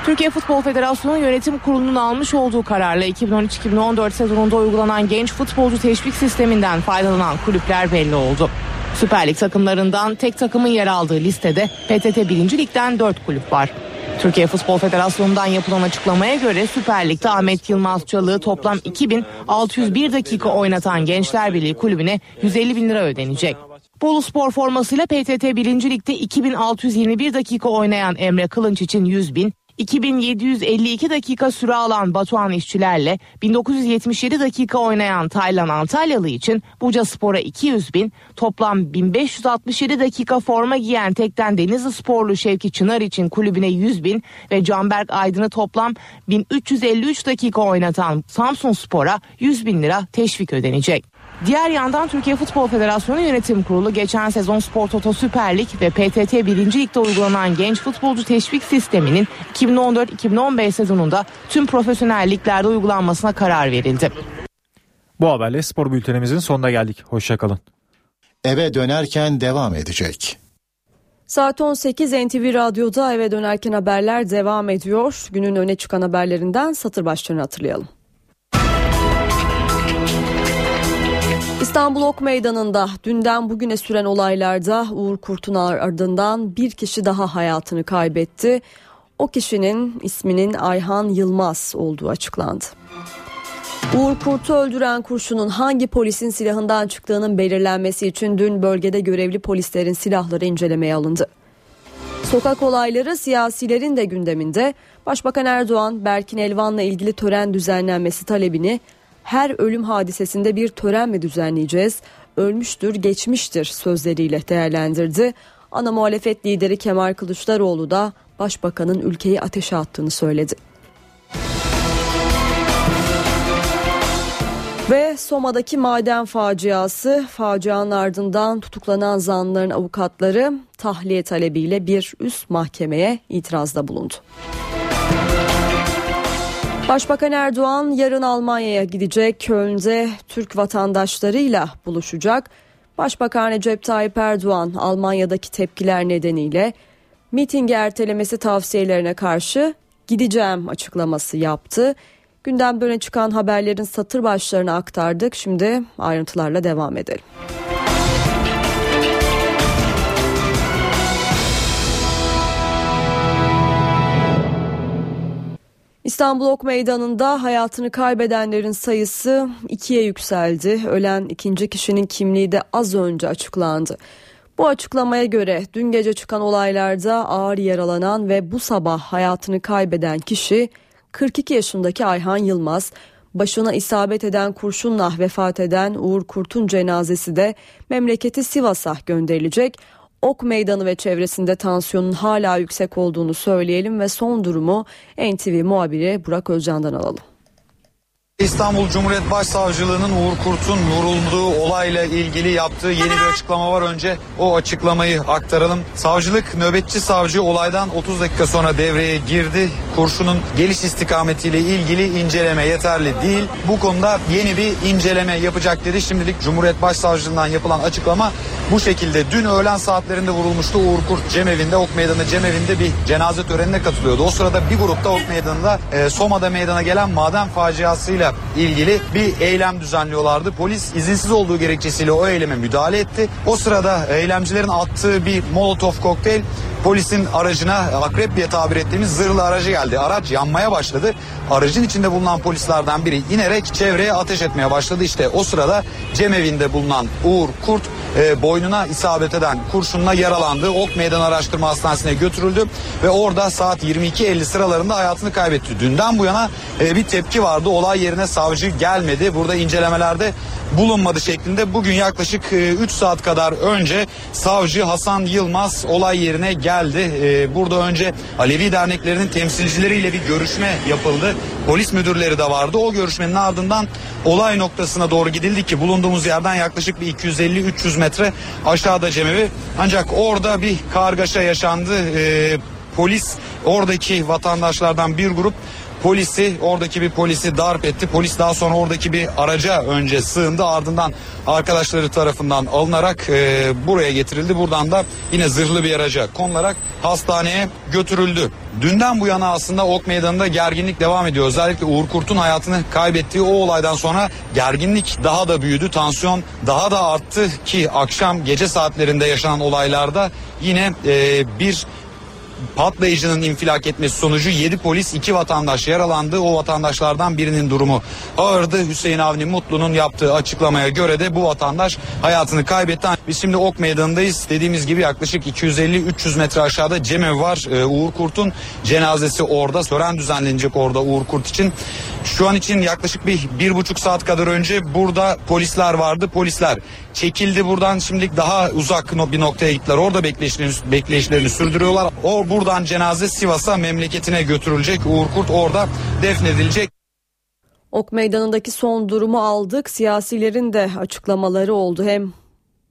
Türkiye Futbol Federasyonu Yönetim Kurulu'nun almış olduğu kararla 2013-2014 sezonunda uygulanan genç futbolcu teşvik sisteminden faydalanan kulüpler belli oldu. Süper Lig takımlarından tek takımın yer aldığı listede PTT 1. Lig'den 4 kulüp var. Türkiye Futbol Federasyonu'ndan yapılan açıklamaya göre Süper Lig'de Ahmet Yılmaz Çalık'ı toplam 2601 dakika oynatan Gençler Birliği kulübüne 150 bin lira ödenecek. Bolu Spor formasıyla PTT 1. Lig'de 2621 dakika oynayan Emre Kılınç için 100 bin, 2752 dakika süre alan Batuhan İşçilerle 1977 dakika oynayan Taylan Antalyalı için Buca Spor'a 200 bin, toplam 1567 dakika forma giyen tekten Denizli Sporlu Şevki Çınar için kulübüne 100 bin ve Canberk Aydın'ı toplam 1353 dakika oynatan Samsun Spor'a 100 bin lira teşvik ödenecek. Diğer yandan Türkiye Futbol Federasyonu Yönetim Kurulu geçen sezon Spor Toto Süper Lig ve PTT 1. Lig'de uygulanan genç futbolcu teşvik sisteminin 2014-2015 sezonunda tüm profesyonel liglerde uygulanmasına karar verildi. Bu haberle spor bültenimizin sonuna geldik. Hoşçakalın. Eve dönerken devam edecek. Saat 18 NTV Radyo'da eve dönerken haberler devam ediyor. Günün öne çıkan haberlerinden satır başlarını hatırlayalım. İstanbul Ok Meydanı'nda dünden bugüne süren olaylarda Uğur Kurt'un ardından bir kişi daha hayatını kaybetti. O kişinin isminin Ayhan Yılmaz olduğu açıklandı. Uğur Kurt'u öldüren kurşunun hangi polisin silahından çıktığının belirlenmesi için dün bölgede görevli polislerin silahları incelemeye alındı. Sokak olayları siyasilerin de gündeminde. Başbakan Erdoğan, Berkin Elvan'la ilgili tören düzenlenmesi talebini her ölüm hadisesinde bir tören mi düzenleyeceğiz? Ölmüştür, geçmiştir sözleriyle değerlendirdi. Ana muhalefet lideri Kemal Kılıçdaroğlu da başbakanın ülkeyi ateşe attığını söyledi. Ve Soma'daki maden faciası, facianın ardından tutuklanan zanlıların avukatları tahliye talebiyle bir üst mahkemeye itirazda bulundu. Başbakan Erdoğan yarın Almanya'ya gidecek. Köln'de Türk vatandaşlarıyla buluşacak. Başbakan Recep Tayyip Erdoğan Almanya'daki tepkiler nedeniyle mitingi ertelemesi tavsiyelerine karşı gideceğim açıklaması yaptı. Gündemde öne çıkan haberlerin satır başlarını aktardık. Şimdi ayrıntılarla devam edelim. İstanbul Ok Meydanı'nda hayatını kaybedenlerin sayısı ikiye yükseldi. Ölen ikinci kişinin kimliği de az önce açıklandı. Bu açıklamaya göre dün gece çıkan olaylarda ağır yaralanan ve bu sabah hayatını kaybeden kişi 42 yaşındaki Ayhan Yılmaz. Başına isabet eden kurşunla vefat eden Uğur Kurt'un cenazesi de memleketi Sivas'a gönderilecek. Ok Meydanı ve çevresinde tansiyonun hala yüksek olduğunu söyleyelim ve son durumu NTV muhabiri Burak Özcan'dan alalım. İstanbul Cumhuriyet Başsavcılığı'nın Uğur Kurt'un vurulduğu olayla ilgili yaptığı yeni bir açıklama var. Önce o açıklamayı aktaralım. Savcılık nöbetçi savcı olaydan 30 dakika sonra devreye girdi. Kurşunun geliş istikametiyle ilgili inceleme yeterli değil. Bu konuda yeni bir inceleme yapacak dedi. Şimdilik Cumhuriyet Başsavcılığından yapılan açıklama bu şekilde. Dün öğlen saatlerinde vurulmuştu Uğur Kurt Cemevi'nde, Ok Meydanı Cemevi'nde bir cenaze törenine katılıyordu. O sırada bir grupta Ok Meydanı'nda e, Soma'da meydana gelen maden faciasıyla ilgili bir eylem düzenliyorlardı. Polis izinsiz olduğu gerekçesiyle o eyleme müdahale etti. O sırada eylemcilerin attığı bir molotof kokteyl polisin aracına akrep diye tabir ettiğimiz zırhlı aracı geldi. Araç yanmaya başladı. Aracın içinde bulunan polislerden biri inerek çevreye ateş etmeye başladı. İşte o sırada cemevinde bulunan Uğur Kurt e, boynuna isabet eden kurşunla yaralandı. Ok Meydan Araştırma Hastanesi'ne götürüldü ve orada saat 22.50 sıralarında hayatını kaybetti. Dünden bu yana e, bir tepki vardı. Olay yerine savcı gelmedi. Burada incelemelerde bulunmadı şeklinde. Bugün yaklaşık 3 saat kadar önce savcı Hasan Yılmaz olay yerine geldi. E, burada önce Alevi derneklerinin temsilcileriyle bir görüşme yapıldı. Polis müdürleri de vardı. O görüşmenin ardından olay noktasına doğru gidildi ki bulunduğumuz yerden yaklaşık bir 250-300 metre aşağıda cemevi. Ancak orada bir kargaşa yaşandı. E, polis oradaki vatandaşlardan bir grup polisi oradaki bir polisi darp etti. Polis daha sonra oradaki bir araca önce sığındı ardından arkadaşları tarafından alınarak e, buraya getirildi. Buradan da yine zırhlı bir araca konularak hastaneye götürüldü. Dünden bu yana aslında Ok Meydanı'nda gerginlik devam ediyor. Özellikle Uğur Kurt'un hayatını kaybettiği o olaydan sonra gerginlik daha da büyüdü. Tansiyon daha da arttı ki akşam gece saatlerinde yaşanan olaylarda yine e, bir patlayıcının infilak etmesi sonucu 7 polis 2 vatandaş yaralandı. O vatandaşlardan birinin durumu ağırdı. Hüseyin Avni Mutlu'nun yaptığı açıklamaya göre de bu vatandaş hayatını kaybetti. Biz şimdi Ok Meydanı'ndayız. Dediğimiz gibi yaklaşık 250-300 metre aşağıda Cemev var. Ee, Uğur Kurt'un cenazesi orada. Tören düzenlenecek orada Uğur Kurt için. Şu an için yaklaşık bir, bir buçuk saat kadar önce burada polisler vardı. Polisler çekildi buradan şimdilik daha uzak bir noktaya gittiler. Orada bekleyişlerini, bekleyişlerini sürdürüyorlar. O buradan cenaze Sivas'a memleketine götürülecek. Uğur Kurt orada defnedilecek. Ok Meydanı'ndaki son durumu aldık. Siyasilerin de açıklamaları oldu. Hem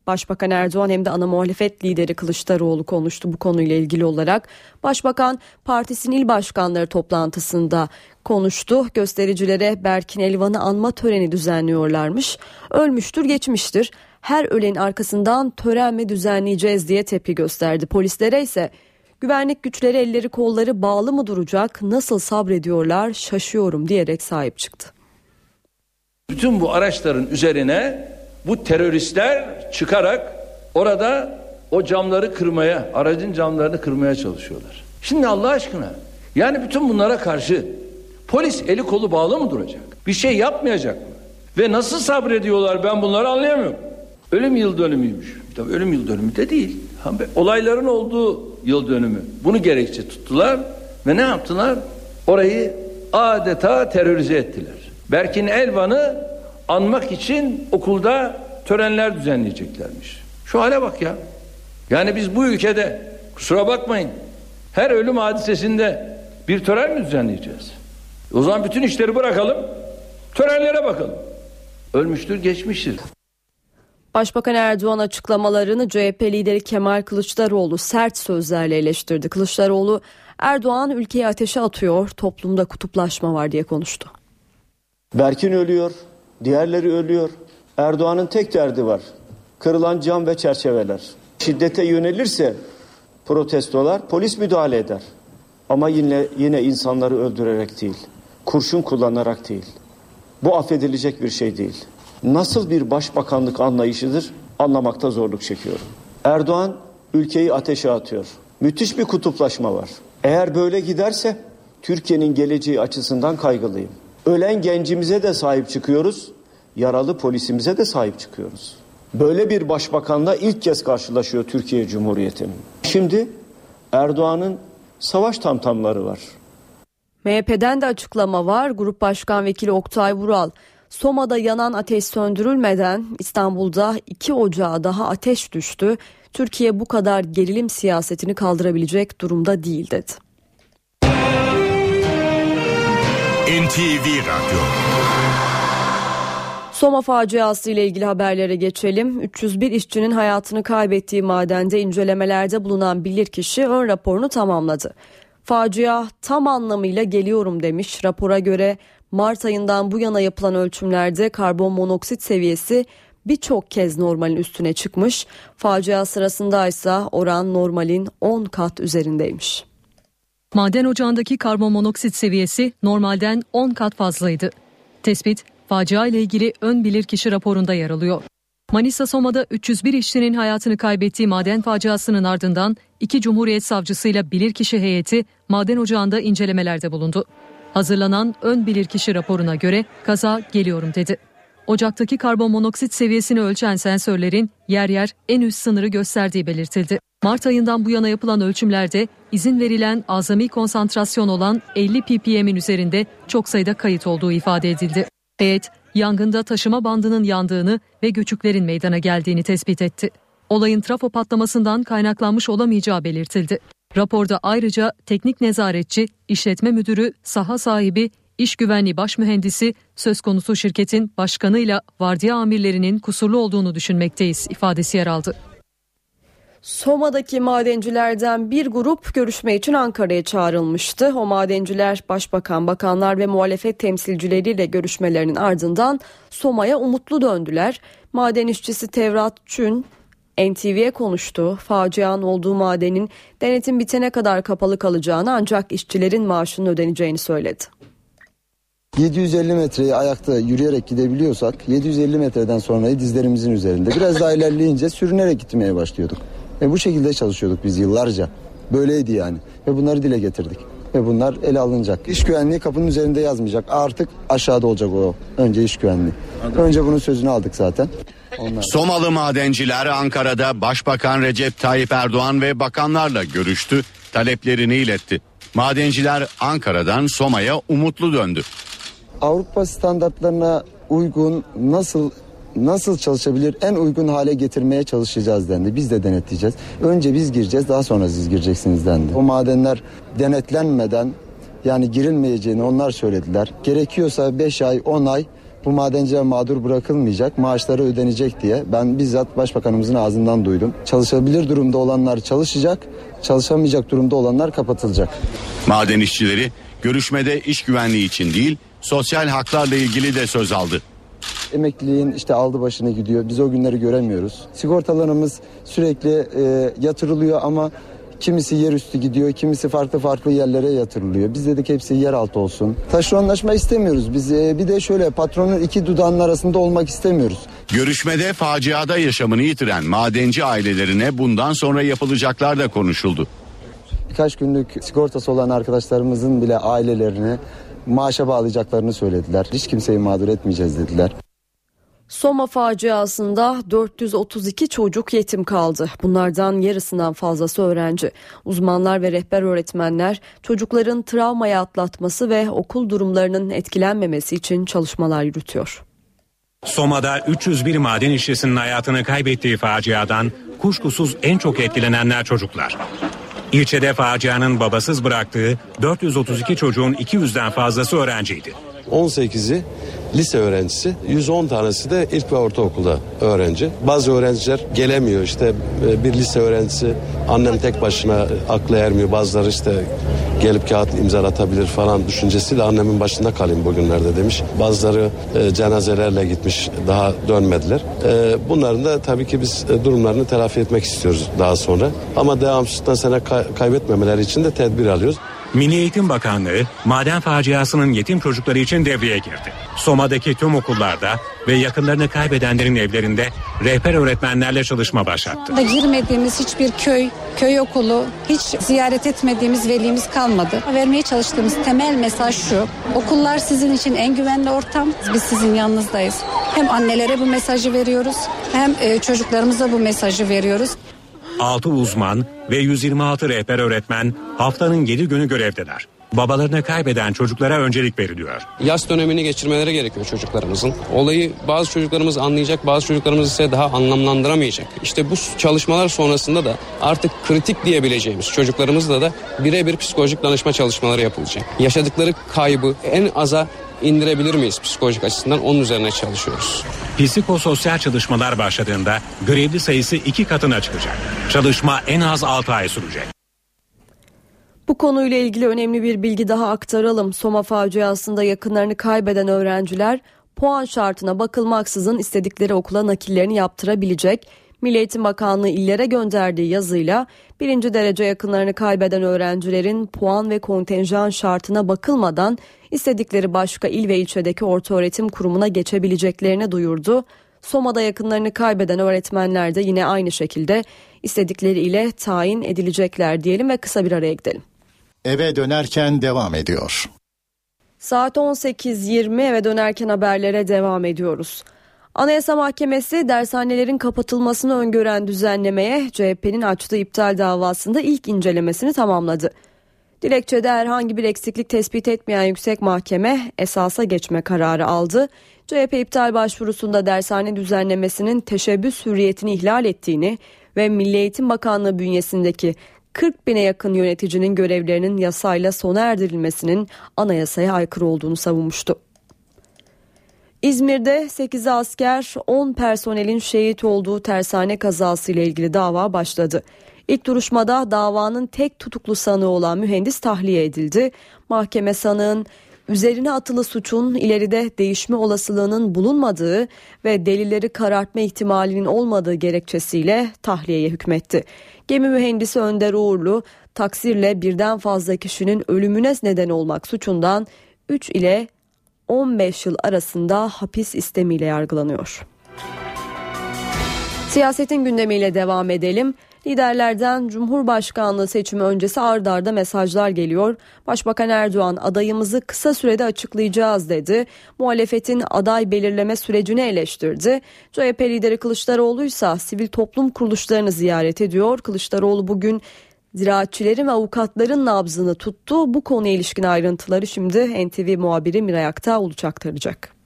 Başbakan Erdoğan hem de ana muhalefet lideri Kılıçdaroğlu konuştu bu konuyla ilgili olarak. Başbakan partisinin il başkanları toplantısında konuştu. Göstericilere Berkin Elvan'ı anma töreni düzenliyorlarmış. Ölmüştür geçmiştir. Her ölenin arkasından tören mi düzenleyeceğiz diye tepki gösterdi. Polislere ise güvenlik güçleri elleri kolları bağlı mı duracak nasıl sabrediyorlar şaşıyorum diyerek sahip çıktı. Bütün bu araçların üzerine bu teröristler çıkarak orada o camları kırmaya, aracın camlarını kırmaya çalışıyorlar. Şimdi Allah aşkına yani bütün bunlara karşı polis eli kolu bağlı mı duracak? Bir şey yapmayacak mı? Ve nasıl sabrediyorlar ben bunları anlayamıyorum. Ölüm yıl dönümüymüş. Tabii ölüm yıl dönümü de değil. Olayların olduğu yıl dönümü. Bunu gerekçe tuttular ve ne yaptılar? Orayı adeta terörize ettiler. Berkin Elvan'ı anmak için okulda törenler düzenleyeceklermiş. Şu hale bak ya. Yani biz bu ülkede kusura bakmayın her ölüm hadisesinde bir tören mi düzenleyeceğiz? O zaman bütün işleri bırakalım, törenlere bakalım. Ölmüştür, geçmiştir. Başbakan Erdoğan açıklamalarını CHP lideri Kemal Kılıçdaroğlu sert sözlerle eleştirdi. Kılıçdaroğlu Erdoğan ülkeyi ateşe atıyor, toplumda kutuplaşma var diye konuştu. Berkin ölüyor, diğerleri ölüyor. Erdoğan'ın tek derdi var. Kırılan cam ve çerçeveler. Şiddete yönelirse protestolar polis müdahale eder. Ama yine yine insanları öldürerek değil, kurşun kullanarak değil. Bu affedilecek bir şey değil. Nasıl bir başbakanlık anlayışıdır anlamakta zorluk çekiyorum. Erdoğan ülkeyi ateşe atıyor. Müthiş bir kutuplaşma var. Eğer böyle giderse Türkiye'nin geleceği açısından kaygılıyım. Ölen gencimize de sahip çıkıyoruz, yaralı polisimize de sahip çıkıyoruz. Böyle bir başbakanla ilk kez karşılaşıyor Türkiye Cumhuriyeti. Şimdi Erdoğan'ın savaş tamtamları var. MHP'den de açıklama var. Grup Başkan Vekili Oktay Vural, Soma'da yanan ateş söndürülmeden İstanbul'da iki ocağa daha ateş düştü. Türkiye bu kadar gerilim siyasetini kaldırabilecek durumda değil dedi. NTV Radyo Soma faciası ile ilgili haberlere geçelim. 301 işçinin hayatını kaybettiği madende incelemelerde bulunan bilirkişi ön raporunu tamamladı. Facia tam anlamıyla geliyorum demiş. Rapora göre Mart ayından bu yana yapılan ölçümlerde karbon monoksit seviyesi birçok kez normalin üstüne çıkmış. Facia sırasında ise oran normalin 10 kat üzerindeymiş. Maden ocağındaki karbon monoksit seviyesi normalden 10 kat fazlaydı. Tespit facia ile ilgili ön bilirkişi raporunda yer alıyor. Manisa Soma'da 301 işçinin hayatını kaybettiği maden faciasının ardından iki Cumhuriyet Savcısıyla bilirkişi heyeti maden ocağında incelemelerde bulundu. Hazırlanan ön bilirkişi raporuna göre kaza geliyorum dedi. Ocaktaki karbon monoksit seviyesini ölçen sensörlerin yer yer en üst sınırı gösterdiği belirtildi. Mart ayından bu yana yapılan ölçümlerde izin verilen azami konsantrasyon olan 50 ppm'in üzerinde çok sayıda kayıt olduğu ifade edildi. Heyet yangında taşıma bandının yandığını ve göçüklerin meydana geldiğini tespit etti. Olayın trafo patlamasından kaynaklanmış olamayacağı belirtildi. Raporda ayrıca teknik nezaretçi, işletme müdürü, saha sahibi, iş güvenliği baş mühendisi, söz konusu şirketin başkanıyla vardiya amirlerinin kusurlu olduğunu düşünmekteyiz ifadesi yer aldı. Soma'daki madencilerden bir grup görüşme için Ankara'ya çağrılmıştı. O madenciler başbakan, bakanlar ve muhalefet temsilcileriyle görüşmelerinin ardından Soma'ya umutlu döndüler. Maden işçisi Tevrat Çün NTV'ye konuştu. Facianın olduğu madenin denetim bitene kadar kapalı kalacağını ancak işçilerin maaşının ödeneceğini söyledi. 750 metreyi ayakta yürüyerek gidebiliyorsak 750 metreden sonrayı dizlerimizin üzerinde. Biraz daha ilerleyince sürünerek gitmeye başlıyorduk. Ve bu şekilde çalışıyorduk biz yıllarca. Böyleydi yani. Ve bunları dile getirdik. Ve bunlar ele alınacak. İş güvenliği kapının üzerinde yazmayacak. Artık aşağıda olacak o. Önce iş güvenliği. Önce bunun sözünü aldık zaten. Onlar. Somalı madenciler Ankara'da Başbakan Recep Tayyip Erdoğan ve bakanlarla görüştü, taleplerini iletti. Madenciler Ankara'dan Soma'ya umutlu döndü. Avrupa standartlarına uygun nasıl nasıl çalışabilir en uygun hale getirmeye çalışacağız dendi. Biz de denetleyeceğiz. Önce biz gireceğiz daha sonra siz gireceksiniz dendi. O madenler denetlenmeden yani girilmeyeceğini onlar söylediler. Gerekiyorsa 5 ay 10 ay bu madenciler mağdur bırakılmayacak, maaşları ödenecek diye ben bizzat başbakanımızın ağzından duydum. Çalışabilir durumda olanlar çalışacak, çalışamayacak durumda olanlar kapatılacak. Maden işçileri görüşmede iş güvenliği için değil, sosyal haklarla ilgili de söz aldı. Emekliliğin işte aldı başını gidiyor. Biz o günleri göremiyoruz. Sigortalarımız sürekli e, yatırılıyor ama kimisi yer üstü gidiyor, kimisi farklı farklı yerlere yatırılıyor. Biz dedik hepsi yer altı olsun. Taşeronlaşma istemiyoruz. Biz e, bir de şöyle patronun iki dudağının arasında olmak istemiyoruz. Görüşmede faciada yaşamını yitiren madenci ailelerine bundan sonra yapılacaklar da konuşuldu. Birkaç günlük sigortası olan arkadaşlarımızın bile ailelerine maaşa bağlayacaklarını söylediler. Hiç kimseyi mağdur etmeyeceğiz dediler. Soma faciasında 432 çocuk yetim kaldı. Bunlardan yarısından fazlası öğrenci. Uzmanlar ve rehber öğretmenler çocukların travmayı atlatması ve okul durumlarının etkilenmemesi için çalışmalar yürütüyor. Soma'da 301 maden işçisinin hayatını kaybettiği faciadan kuşkusuz en çok etkilenenler çocuklar. İlçede facianın babasız bıraktığı 432 çocuğun 200'den fazlası öğrenciydi. 18'i lise öğrencisi, 110 tanesi de ilk ve ortaokulda öğrenci. Bazı öğrenciler gelemiyor işte e, bir lise öğrencisi annem tek başına aklı ermiyor. Bazıları işte gelip kağıt imzalatabilir falan düşüncesiyle annemin başında kalayım bugünlerde demiş. Bazıları e, cenazelerle gitmiş daha dönmediler. E, bunların da tabii ki biz durumlarını telafi etmek istiyoruz daha sonra. Ama devamsızlıktan sene kay- kaybetmemeleri için de tedbir alıyoruz. Milli Eğitim Bakanlığı maden faciasının yetim çocukları için devreye girdi. Soma'daki tüm okullarda ve yakınlarını kaybedenlerin evlerinde rehber öğretmenlerle çalışma başlattı. Da girmediğimiz hiçbir köy, köy okulu, hiç ziyaret etmediğimiz velimiz kalmadı. Vermeye çalıştığımız temel mesaj şu. Okullar sizin için en güvenli ortam. Biz sizin yanınızdayız. Hem annelere bu mesajı veriyoruz hem e, çocuklarımıza bu mesajı veriyoruz. 6 uzman ve 126 rehber öğretmen haftanın 7 günü görevdeler. Babalarını kaybeden çocuklara öncelik veriliyor. Yaz dönemini geçirmeleri gerekiyor çocuklarımızın. Olayı bazı çocuklarımız anlayacak, bazı çocuklarımız ise daha anlamlandıramayacak. İşte bu çalışmalar sonrasında da artık kritik diyebileceğimiz çocuklarımızla da birebir psikolojik danışma çalışmaları yapılacak. Yaşadıkları kaybı en aza indirebilir miyiz psikolojik açısından onun üzerine çalışıyoruz. Psikososyal çalışmalar başladığında görevli sayısı iki katına çıkacak. Çalışma en az 6 ay sürecek. Bu konuyla ilgili önemli bir bilgi daha aktaralım. Soma faciasında yakınlarını kaybeden öğrenciler puan şartına bakılmaksızın istedikleri okula nakillerini yaptırabilecek. Milli Eğitim Bakanlığı illere gönderdiği yazıyla birinci derece yakınlarını kaybeden öğrencilerin puan ve kontenjan şartına bakılmadan istedikleri başka il ve ilçedeki ortaöğretim kurumuna geçebileceklerini duyurdu. Soma'da yakınlarını kaybeden öğretmenler de yine aynı şekilde istedikleri ile tayin edilecekler diyelim ve kısa bir araya gidelim. Eve dönerken devam ediyor. Saat 18.20 eve dönerken haberlere devam ediyoruz. Anayasa Mahkemesi dershanelerin kapatılmasını öngören düzenlemeye CHP'nin açtığı iptal davasında ilk incelemesini tamamladı. Dilekçede herhangi bir eksiklik tespit etmeyen yüksek mahkeme esasa geçme kararı aldı. CHP iptal başvurusunda dershane düzenlemesinin teşebbüs hürriyetini ihlal ettiğini ve Milli Eğitim Bakanlığı bünyesindeki 40 bine yakın yöneticinin görevlerinin yasayla sona erdirilmesinin anayasaya aykırı olduğunu savunmuştu. İzmir'de 8 asker 10 personelin şehit olduğu tersane kazası ile ilgili dava başladı. İlk duruşmada davanın tek tutuklu sanığı olan mühendis tahliye edildi. Mahkeme sanığın üzerine atılı suçun ileride değişme olasılığının bulunmadığı ve delilleri karartma ihtimalinin olmadığı gerekçesiyle tahliyeye hükmetti. Gemi mühendisi Önder Uğurlu taksirle birden fazla kişinin ölümüne neden olmak suçundan 3 ile 15 yıl arasında hapis istemiyle yargılanıyor. Siyasetin gündemiyle devam edelim. Liderlerden Cumhurbaşkanlığı seçimi öncesi ard arda mesajlar geliyor. Başbakan Erdoğan adayımızı kısa sürede açıklayacağız dedi. Muhalefetin aday belirleme sürecini eleştirdi. CHP lideri Kılıçdaroğlu ise sivil toplum kuruluşlarını ziyaret ediyor. Kılıçdaroğlu bugün ziraatçilerin ve avukatların nabzını tuttu. Bu konuya ilişkin ayrıntıları şimdi NTV muhabiri Miray Aktağ aktaracak.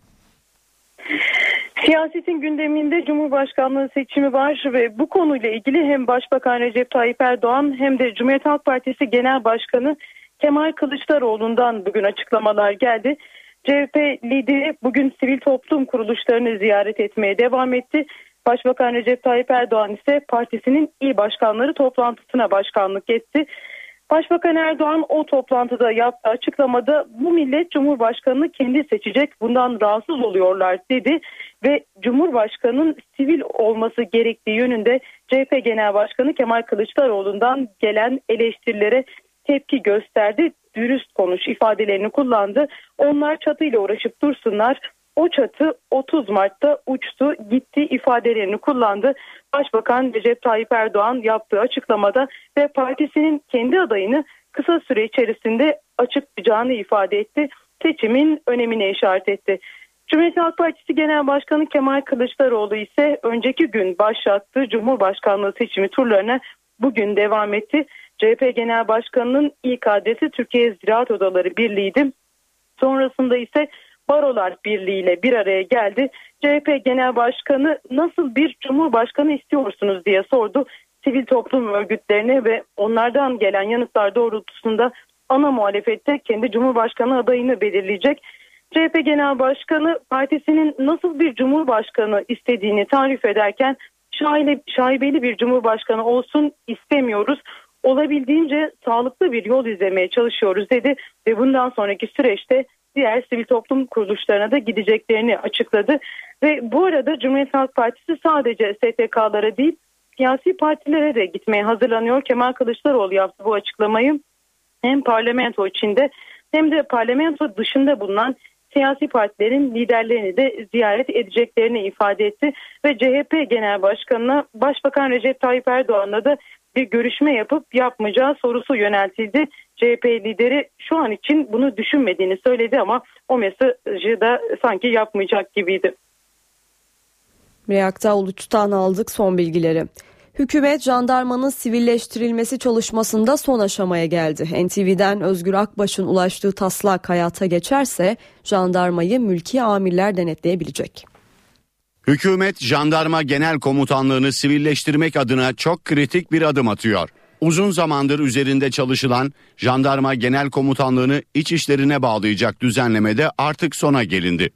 Siyasetin gündeminde Cumhurbaşkanlığı seçimi var ve bu konuyla ilgili hem Başbakan Recep Tayyip Erdoğan hem de Cumhuriyet Halk Partisi Genel Başkanı Kemal Kılıçdaroğlu'ndan bugün açıklamalar geldi. CHP lideri bugün sivil toplum kuruluşlarını ziyaret etmeye devam etti. Başbakan Recep Tayyip Erdoğan ise partisinin il başkanları toplantısına başkanlık etti. Başbakan Erdoğan o toplantıda yaptığı açıklamada bu millet Cumhurbaşkanını kendi seçecek bundan rahatsız oluyorlar dedi ve Cumhurbaşkanının sivil olması gerektiği yönünde CHP Genel Başkanı Kemal Kılıçdaroğlu'ndan gelen eleştirilere tepki gösterdi. Dürüst konuş ifadelerini kullandı. Onlar çatıyla uğraşıp dursunlar. O çatı 30 Mart'ta uçtu gitti ifadelerini kullandı. Başbakan Recep Tayyip Erdoğan yaptığı açıklamada ve partisinin kendi adayını kısa süre içerisinde açıklayacağını ifade etti. Seçimin önemine işaret etti. Cumhuriyet Halk Partisi Genel Başkanı Kemal Kılıçdaroğlu ise önceki gün başlattığı Cumhurbaşkanlığı seçimi turlarına bugün devam etti. CHP Genel Başkanı'nın ilk adresi Türkiye Ziraat Odaları Birliği'ydi. Sonrasında ise Barolar Birliği ile bir araya geldi. CHP Genel Başkanı nasıl bir Cumhurbaşkanı istiyorsunuz diye sordu. Sivil toplum örgütlerine ve onlardan gelen yanıtlar doğrultusunda ana muhalefette kendi Cumhurbaşkanı adayını belirleyecek. CHP Genel Başkanı partisinin nasıl bir Cumhurbaşkanı istediğini tarif ederken şaibeli bir Cumhurbaşkanı olsun istemiyoruz olabildiğince sağlıklı bir yol izlemeye çalışıyoruz dedi ve bundan sonraki süreçte diğer sivil toplum kuruluşlarına da gideceklerini açıkladı. Ve bu arada Cumhuriyet Halk Partisi sadece STK'lara değil siyasi partilere de gitmeye hazırlanıyor. Kemal Kılıçdaroğlu yaptı bu açıklamayı. Hem parlamento içinde hem de parlamento dışında bulunan siyasi partilerin liderlerini de ziyaret edeceklerini ifade etti ve CHP Genel Başkanı'na Başbakan Recep Tayyip Erdoğan'la da bir görüşme yapıp yapmayacağı sorusu yöneltildi. CHP lideri şu an için bunu düşünmediğini söyledi ama o mesajı da sanki yapmayacak gibiydi. Reakta Uluç'tan aldık son bilgileri. Hükümet jandarmanın sivilleştirilmesi çalışmasında son aşamaya geldi. NTV'den Özgür Akbaş'ın ulaştığı taslak hayata geçerse jandarmayı mülki amirler denetleyebilecek. Hükümet jandarma genel komutanlığını sivilleştirmek adına çok kritik bir adım atıyor. Uzun zamandır üzerinde çalışılan jandarma genel komutanlığını iç işlerine bağlayacak düzenlemede artık sona gelindi.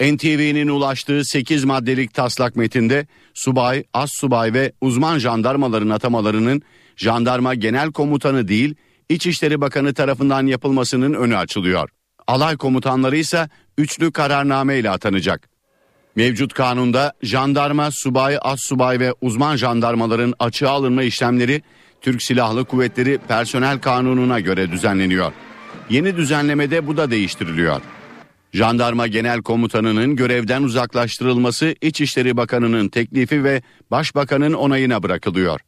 NTV'nin ulaştığı 8 maddelik taslak metinde subay, as subay ve uzman jandarmaların atamalarının jandarma genel komutanı değil İçişleri Bakanı tarafından yapılmasının önü açılıyor. Alay komutanları ise üçlü kararname ile atanacak. Mevcut kanunda jandarma, subay, as subay ve uzman jandarmaların açığa alınma işlemleri Türk Silahlı Kuvvetleri Personel Kanunu'na göre düzenleniyor. Yeni düzenlemede bu da değiştiriliyor. Jandarma Genel Komutanı'nın görevden uzaklaştırılması İçişleri Bakanı'nın teklifi ve Başbakan'ın onayına bırakılıyor.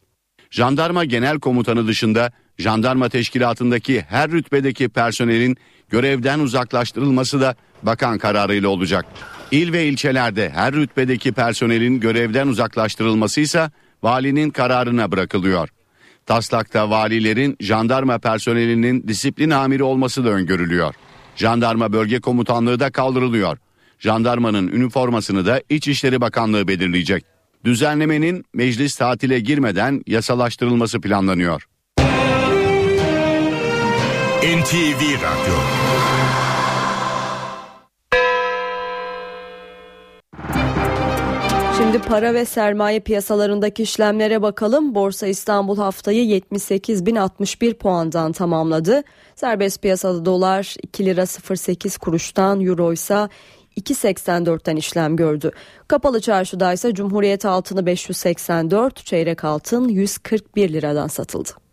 Jandarma Genel Komutanı dışında jandarma teşkilatındaki her rütbedeki personelin görevden uzaklaştırılması da bakan kararıyla olacak. İl ve ilçelerde her rütbedeki personelin görevden uzaklaştırılması ise valinin kararına bırakılıyor. Taslakta valilerin jandarma personelinin disiplin amiri olması da öngörülüyor. Jandarma bölge komutanlığı da kaldırılıyor. Jandarmanın üniformasını da İçişleri Bakanlığı belirleyecek. Düzenlemenin meclis tatile girmeden yasalaştırılması planlanıyor. NTV Radyo Şimdi para ve sermaye piyasalarındaki işlemlere bakalım. Borsa İstanbul haftayı 78.061 puandan tamamladı. Serbest piyasada dolar 2 lira 08 kuruştan, euro ise 2.84'ten işlem gördü. Kapalı çarşıda ise Cumhuriyet altını 584, çeyrek altın 141 liradan satıldı.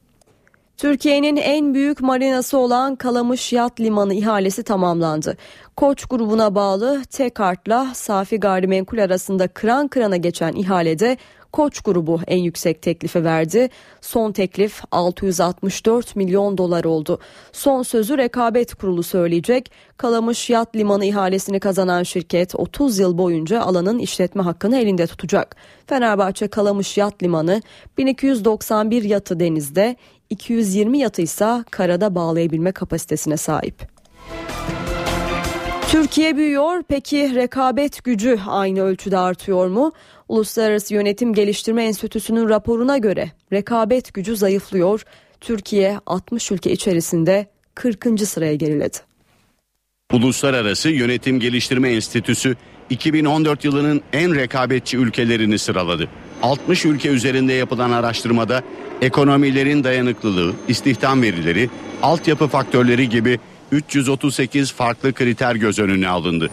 Türkiye'nin en büyük marinası olan Kalamış Yat Limanı ihalesi tamamlandı. Koç grubuna bağlı Tekart'la Safi Gayrimenkul arasında kıran kırana geçen ihalede Koç grubu en yüksek teklifi verdi. Son teklif 664 milyon dolar oldu. Son sözü rekabet kurulu söyleyecek. Kalamış Yat Limanı ihalesini kazanan şirket 30 yıl boyunca alanın işletme hakkını elinde tutacak. Fenerbahçe Kalamış Yat Limanı 1291 yatı denizde, 220 yatı ise karada bağlayabilme kapasitesine sahip. Türkiye büyüyor peki rekabet gücü aynı ölçüde artıyor mu? Uluslararası Yönetim Geliştirme Enstitüsü'nün raporuna göre rekabet gücü zayıflıyor. Türkiye 60 ülke içerisinde 40. sıraya geriledi. Uluslararası Yönetim Geliştirme Enstitüsü 2014 yılının en rekabetçi ülkelerini sıraladı. 60 ülke üzerinde yapılan araştırmada ekonomilerin dayanıklılığı, istihdam verileri, altyapı faktörleri gibi 338 farklı kriter göz önüne alındı.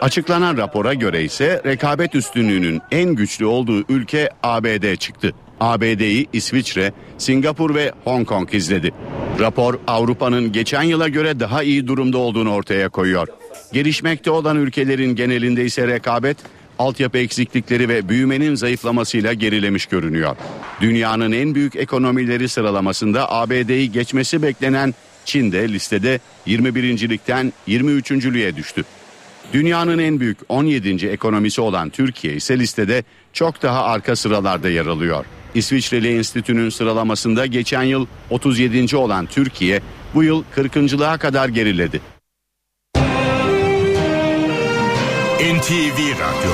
Açıklanan rapora göre ise rekabet üstünlüğünün en güçlü olduğu ülke ABD çıktı. ABD'yi İsviçre, Singapur ve Hong Kong izledi. Rapor Avrupa'nın geçen yıla göre daha iyi durumda olduğunu ortaya koyuyor. Gelişmekte olan ülkelerin genelinde ise rekabet altyapı eksiklikleri ve büyümenin zayıflamasıyla gerilemiş görünüyor. Dünyanın en büyük ekonomileri sıralamasında ABD'yi geçmesi beklenen Çin de listede 21. ligden 23. lüğe düştü. Dünyanın en büyük 17. ekonomisi olan Türkiye ise listede çok daha arka sıralarda yer alıyor. İsviçreli Enstitü'nün sıralamasında geçen yıl 37. olan Türkiye bu yıl 40.lığa kadar geriledi. NTV Radyo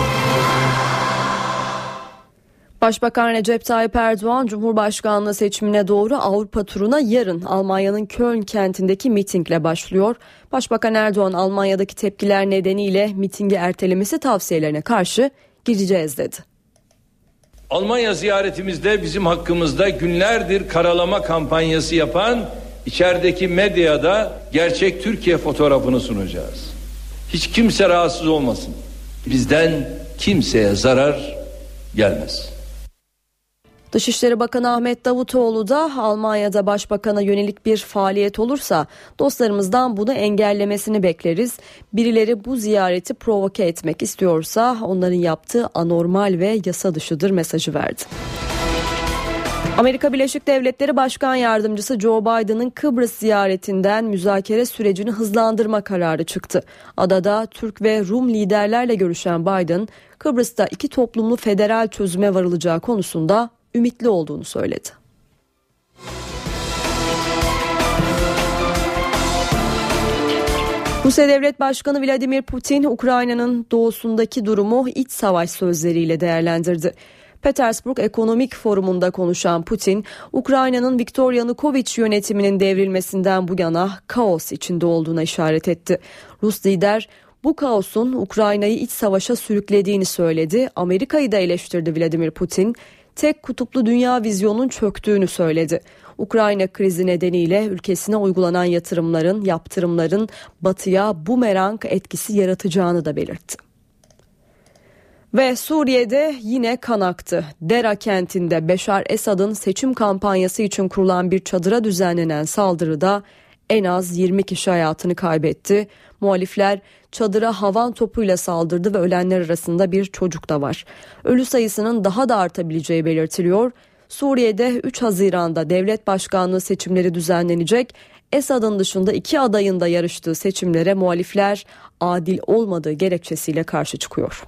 Başbakan Recep Tayyip Erdoğan Cumhurbaşkanlığı seçimine doğru Avrupa turuna yarın Almanya'nın Köln kentindeki mitingle başlıyor. Başbakan Erdoğan Almanya'daki tepkiler nedeniyle mitingi ertelemesi tavsiyelerine karşı gideceğiz dedi. Almanya ziyaretimizde bizim hakkımızda günlerdir karalama kampanyası yapan içerideki medyada gerçek Türkiye fotoğrafını sunacağız. Hiç kimse rahatsız olmasın. Bizden kimseye zarar gelmez. Dışişleri Bakanı Ahmet Davutoğlu da Almanya'da başbakana yönelik bir faaliyet olursa dostlarımızdan bunu engellemesini bekleriz. Birileri bu ziyareti provoke etmek istiyorsa onların yaptığı anormal ve yasa dışıdır mesajı verdi. Amerika Birleşik Devletleri Başkan Yardımcısı Joe Biden'ın Kıbrıs ziyaretinden müzakere sürecini hızlandırma kararı çıktı. Adada Türk ve Rum liderlerle görüşen Biden, Kıbrıs'ta iki toplumlu federal çözüme varılacağı konusunda ümitli olduğunu söyledi. Rusya Devlet Başkanı Vladimir Putin, Ukrayna'nın doğusundaki durumu iç savaş sözleriyle değerlendirdi. Petersburg Ekonomik Forumu'nda konuşan Putin, Ukrayna'nın Viktor Yanukovych yönetiminin devrilmesinden bu yana kaos içinde olduğuna işaret etti. Rus lider bu kaosun Ukrayna'yı iç savaşa sürüklediğini söyledi. Amerika'yı da eleştirdi Vladimir Putin tek kutuplu dünya vizyonun çöktüğünü söyledi. Ukrayna krizi nedeniyle ülkesine uygulanan yatırımların, yaptırımların batıya bumerang etkisi yaratacağını da belirtti. Ve Suriye'de yine kan aktı. Dera kentinde Beşar Esad'ın seçim kampanyası için kurulan bir çadıra düzenlenen saldırıda en az 20 kişi hayatını kaybetti. Muhalifler çadıra havan topuyla saldırdı ve ölenler arasında bir çocuk da var. Ölü sayısının daha da artabileceği belirtiliyor. Suriye'de 3 Haziran'da devlet başkanlığı seçimleri düzenlenecek. Esad'ın dışında iki adayın da yarıştığı seçimlere muhalifler adil olmadığı gerekçesiyle karşı çıkıyor.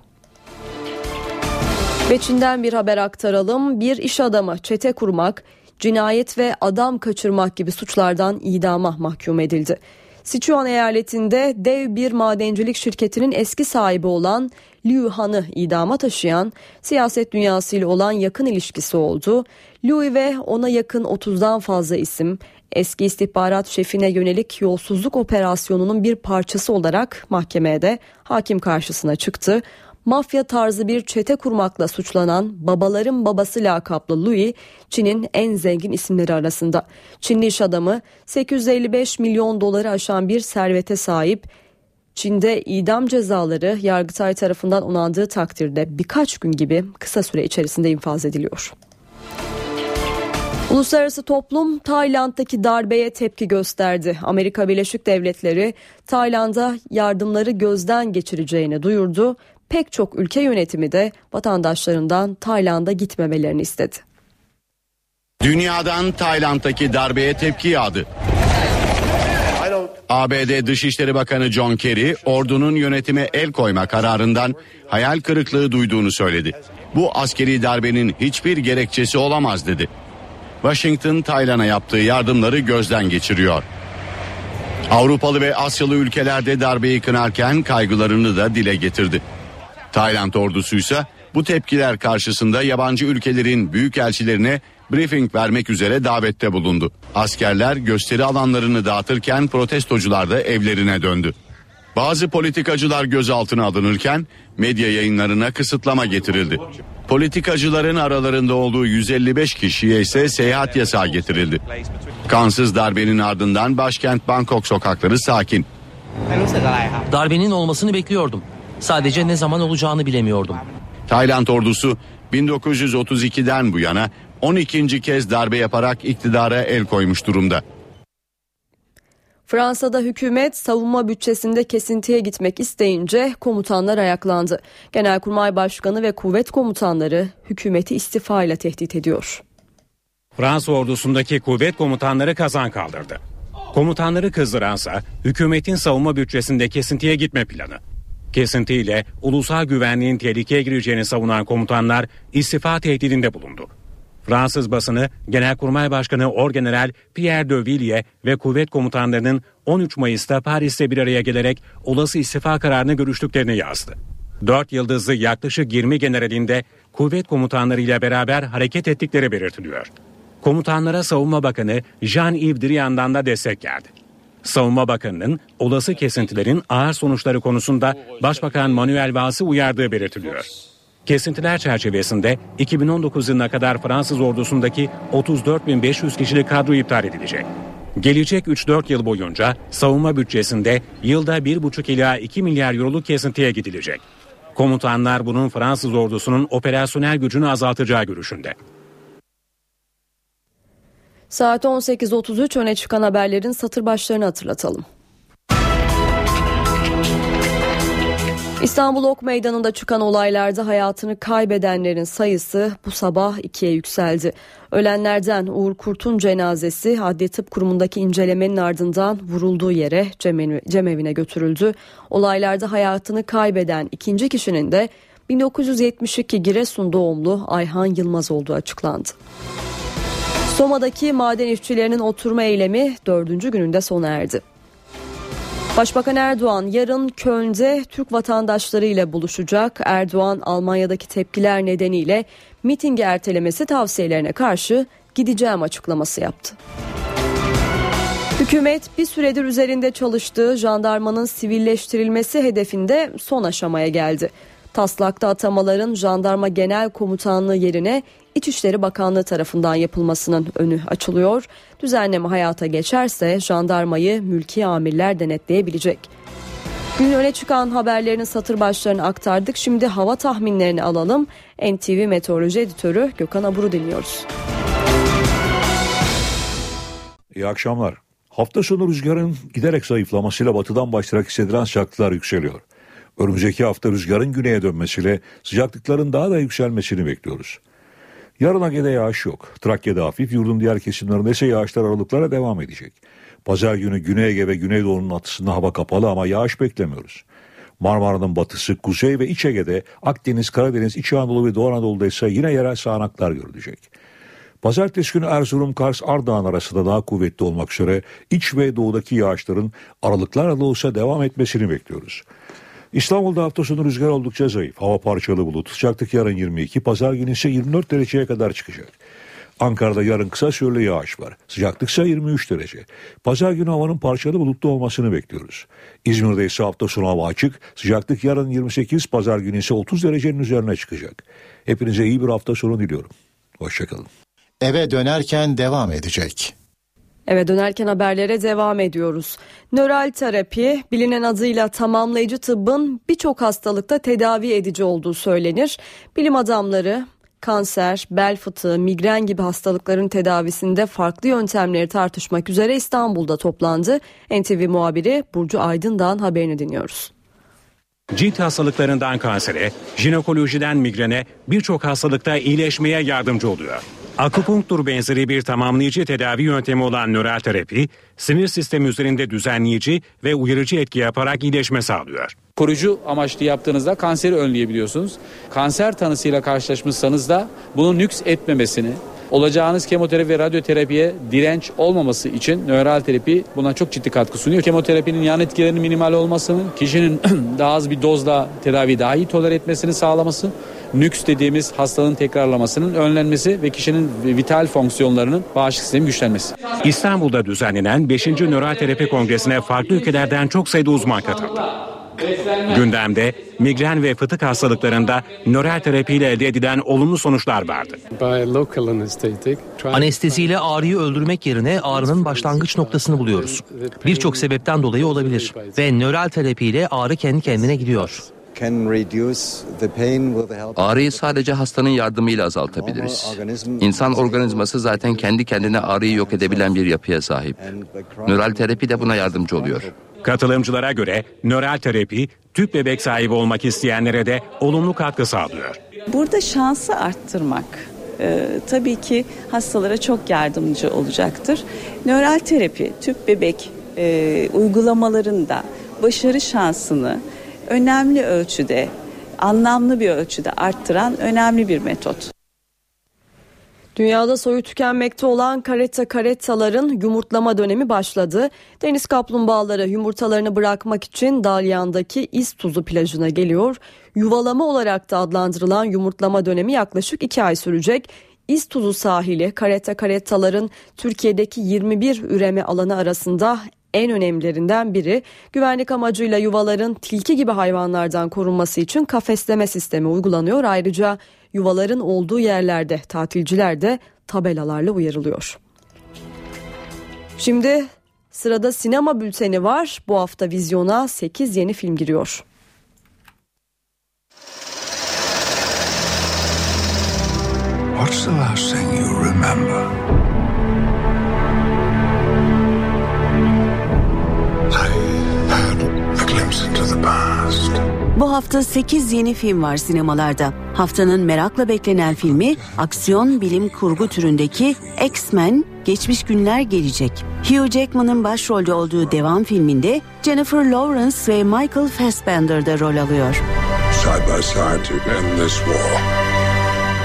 Ve Çin'den bir haber aktaralım. Bir iş adamı çete kurmak, cinayet ve adam kaçırmak gibi suçlardan idama mahkum edildi. Sichuan eyaletinde dev bir madencilik şirketinin eski sahibi olan Liu Han'ı idama taşıyan siyaset dünyasıyla olan yakın ilişkisi oldu. Liu ve ona yakın 30'dan fazla isim eski istihbarat şefine yönelik yolsuzluk operasyonunun bir parçası olarak mahkemede hakim karşısına çıktı mafya tarzı bir çete kurmakla suçlanan babaların babası lakaplı Louis, Çin'in en zengin isimleri arasında. Çinli iş adamı 855 milyon doları aşan bir servete sahip. Çin'de idam cezaları Yargıtay tarafından onandığı takdirde birkaç gün gibi kısa süre içerisinde infaz ediliyor. Uluslararası toplum Tayland'daki darbeye tepki gösterdi. Amerika Birleşik Devletleri Tayland'a yardımları gözden geçireceğini duyurdu pek çok ülke yönetimi de vatandaşlarından Tayland'a gitmemelerini istedi. Dünyadan Tayland'daki darbeye tepki yağdı. ABD Dışişleri Bakanı John Kerry ordunun yönetime el koyma kararından hayal kırıklığı duyduğunu söyledi. Bu askeri darbenin hiçbir gerekçesi olamaz dedi. Washington Tayland'a yaptığı yardımları gözden geçiriyor. Avrupalı ve Asyalı ülkelerde darbeyi kınarken kaygılarını da dile getirdi. Tayland ordusuysa bu tepkiler karşısında yabancı ülkelerin büyükelçilerine briefing vermek üzere davette bulundu. Askerler gösteri alanlarını dağıtırken protestocular da evlerine döndü. Bazı politikacılar gözaltına alınırken medya yayınlarına kısıtlama getirildi. Politikacıların aralarında olduğu 155 kişiye ise seyahat yasağı getirildi. Kansız darbenin ardından başkent Bangkok sokakları sakin. Darbenin olmasını bekliyordum. Sadece ne zaman olacağını bilemiyordum. Tayland ordusu 1932'den bu yana 12. kez darbe yaparak iktidara el koymuş durumda. Fransa'da hükümet savunma bütçesinde kesintiye gitmek isteyince komutanlar ayaklandı. Genelkurmay Başkanı ve kuvvet komutanları hükümeti istifa ile tehdit ediyor. Fransa ordusundaki kuvvet komutanları kazan kaldırdı. Komutanları kızdıransa hükümetin savunma bütçesinde kesintiye gitme planı. Kesintiyle ulusal güvenliğin tehlikeye gireceğini savunan komutanlar istifa tehdidinde bulundu. Fransız basını Genelkurmay Başkanı Orgeneral Pierre de Villiers ve kuvvet komutanlarının 13 Mayıs'ta Paris'te bir araya gelerek olası istifa kararını görüştüklerini yazdı. 4 yıldızlı yaklaşık 20 generalinde kuvvet komutanlarıyla beraber hareket ettikleri belirtiliyor. Komutanlara Savunma Bakanı Jean-Yves Drian'dan da destek geldi. Savunma Bakanı'nın olası kesintilerin ağır sonuçları konusunda Başbakan Manuel Vals'ı uyardığı belirtiliyor. Kesintiler çerçevesinde 2019 yılına kadar Fransız ordusundaki 34.500 kişilik kadro iptal edilecek. Gelecek 3-4 yıl boyunca savunma bütçesinde yılda 1,5 ila 2 milyar euroluk kesintiye gidilecek. Komutanlar bunun Fransız ordusunun operasyonel gücünü azaltacağı görüşünde. Saat 18.33 öne çıkan haberlerin satır başlarını hatırlatalım. İstanbul Ok Meydanı'nda çıkan olaylarda hayatını kaybedenlerin sayısı bu sabah ikiye yükseldi. Ölenlerden Uğur Kurt'un cenazesi Adli Tıp Kurumu'ndaki incelemenin ardından vurulduğu yere cemevine götürüldü. Olaylarda hayatını kaybeden ikinci kişinin de 1972 Giresun doğumlu Ayhan Yılmaz olduğu açıklandı. Soma'daki maden işçilerinin oturma eylemi dördüncü gününde sona erdi. Başbakan Erdoğan yarın Köln'de Türk vatandaşları ile buluşacak. Erdoğan Almanya'daki tepkiler nedeniyle mitingi ertelemesi tavsiyelerine karşı gideceğim açıklaması yaptı. Hükümet bir süredir üzerinde çalıştığı jandarmanın sivilleştirilmesi hedefinde son aşamaya geldi. Taslakta atamaların jandarma genel komutanlığı yerine İçişleri Bakanlığı tarafından yapılmasının önü açılıyor. Düzenleme hayata geçerse jandarmayı mülki amirler denetleyebilecek. Gün öne çıkan haberlerin satır başlarını aktardık. Şimdi hava tahminlerini alalım. NTV Meteoroloji Editörü Gökhan Abur'u dinliyoruz. İyi akşamlar. Hafta sonu rüzgarın giderek zayıflamasıyla batıdan başlayarak hissedilen sıcaklıklar yükseliyor. Önümüzdeki hafta rüzgarın güneye dönmesiyle sıcaklıkların daha da yükselmesini bekliyoruz. Yarın Age'de yağış yok. Trakya'da hafif, yurdun diğer kesimlerinde ise yağışlar aralıklara devam edecek. Pazar günü Güney Ege ve Güneydoğu'nun atısında hava kapalı ama yağış beklemiyoruz. Marmara'nın batısı, kuzey ve iç Ege'de, Akdeniz, Karadeniz, İç Anadolu ve Doğu Anadolu'da ise yine yerel sağanaklar görülecek. Pazartesi günü Erzurum, Kars, Ardahan arasında daha kuvvetli olmak üzere iç ve doğudaki yağışların aralıklarla da olsa devam etmesini bekliyoruz. İstanbul'da hafta sonu rüzgar oldukça zayıf. Hava parçalı bulut. Sıcaklık yarın 22, pazar günü ise 24 dereceye kadar çıkacak. Ankara'da yarın kısa süreli yağış var. Sıcaklık ise 23 derece. Pazar günü havanın parçalı bulutlu olmasını bekliyoruz. İzmir'de ise hafta sonu hava açık. Sıcaklık yarın 28, pazar günü ise 30 derecenin üzerine çıkacak. Hepinize iyi bir hafta sonu diliyorum. Hoşçakalın. Eve dönerken devam edecek. Eve dönerken haberlere devam ediyoruz. Nöral terapi bilinen adıyla tamamlayıcı tıbbın birçok hastalıkta tedavi edici olduğu söylenir. Bilim adamları kanser, bel fıtığı, migren gibi hastalıkların tedavisinde farklı yöntemleri tartışmak üzere İstanbul'da toplandı. NTV muhabiri Burcu Aydın'dan haberini dinliyoruz. Cilt hastalıklarından kansere, jinekolojiden migrene birçok hastalıkta iyileşmeye yardımcı oluyor. Akupunktur benzeri bir tamamlayıcı tedavi yöntemi olan nöral terapi, sinir sistemi üzerinde düzenleyici ve uyarıcı etki yaparak iyileşme sağlıyor. Koruyucu amaçlı yaptığınızda kanseri önleyebiliyorsunuz. Kanser tanısıyla karşılaşmışsanız da bunun nüks etmemesini, olacağınız kemoterapi ve radyoterapiye direnç olmaması için nöral terapi buna çok ciddi katkı sunuyor. Kemoterapinin yan etkilerinin minimal olmasını, kişinin daha az bir dozla tedavi daha iyi toler etmesini sağlaması, nüks dediğimiz hastalığın tekrarlamasının önlenmesi ve kişinin vital fonksiyonlarının bağışıklık sistemi güçlenmesi. İstanbul'da düzenlenen 5. Nöral Terapi Kongresi'ne farklı ülkelerden çok sayıda uzman katıldı. Gündemde migren ve fıtık hastalıklarında nöral terapiyle elde edilen olumlu sonuçlar vardı. Anesteziyle ağrıyı öldürmek yerine ağrının başlangıç noktasını buluyoruz. Birçok sebepten dolayı olabilir ve nöral terapiyle ağrı kendi kendine gidiyor. Ağrıyı sadece hastanın yardımıyla azaltabiliriz. İnsan organizması zaten kendi kendine ağrıyı yok edebilen bir yapıya sahip. Nöral terapi de buna yardımcı oluyor. Katılımcılara göre nöral terapi tüp bebek sahibi olmak isteyenlere de olumlu katkı sağlıyor. Burada şansı arttırmak e, tabii ki hastalara çok yardımcı olacaktır. Nöral terapi tüp bebek e, uygulamalarında başarı şansını önemli ölçüde, anlamlı bir ölçüde arttıran önemli bir metot. Dünyada soyu tükenmekte olan karetta karettaların yumurtlama dönemi başladı. Deniz kaplumbağaları yumurtalarını bırakmak için Dalyan'daki İztuzu plajına geliyor. Yuvalama olarak da adlandırılan yumurtlama dönemi yaklaşık 2 ay sürecek. İztuzu sahili karetta karettaların Türkiye'deki 21 üreme alanı arasında en önemlilerinden biri güvenlik amacıyla yuvaların tilki gibi hayvanlardan korunması için kafesleme sistemi uygulanıyor. Ayrıca yuvaların olduğu yerlerde tatilciler de tabelalarla uyarılıyor. Şimdi sırada sinema bülteni var. Bu hafta vizyona 8 yeni film giriyor. What's the last thing you remember? Bu hafta 8 yeni film var sinemalarda. Haftanın merakla beklenen filmi aksiyon bilim kurgu türündeki X-Men Geçmiş Günler Gelecek. Hugh Jackman'ın başrolde olduğu devam filminde Jennifer Lawrence ve Michael Fassbender de rol alıyor. Side by side to end this war.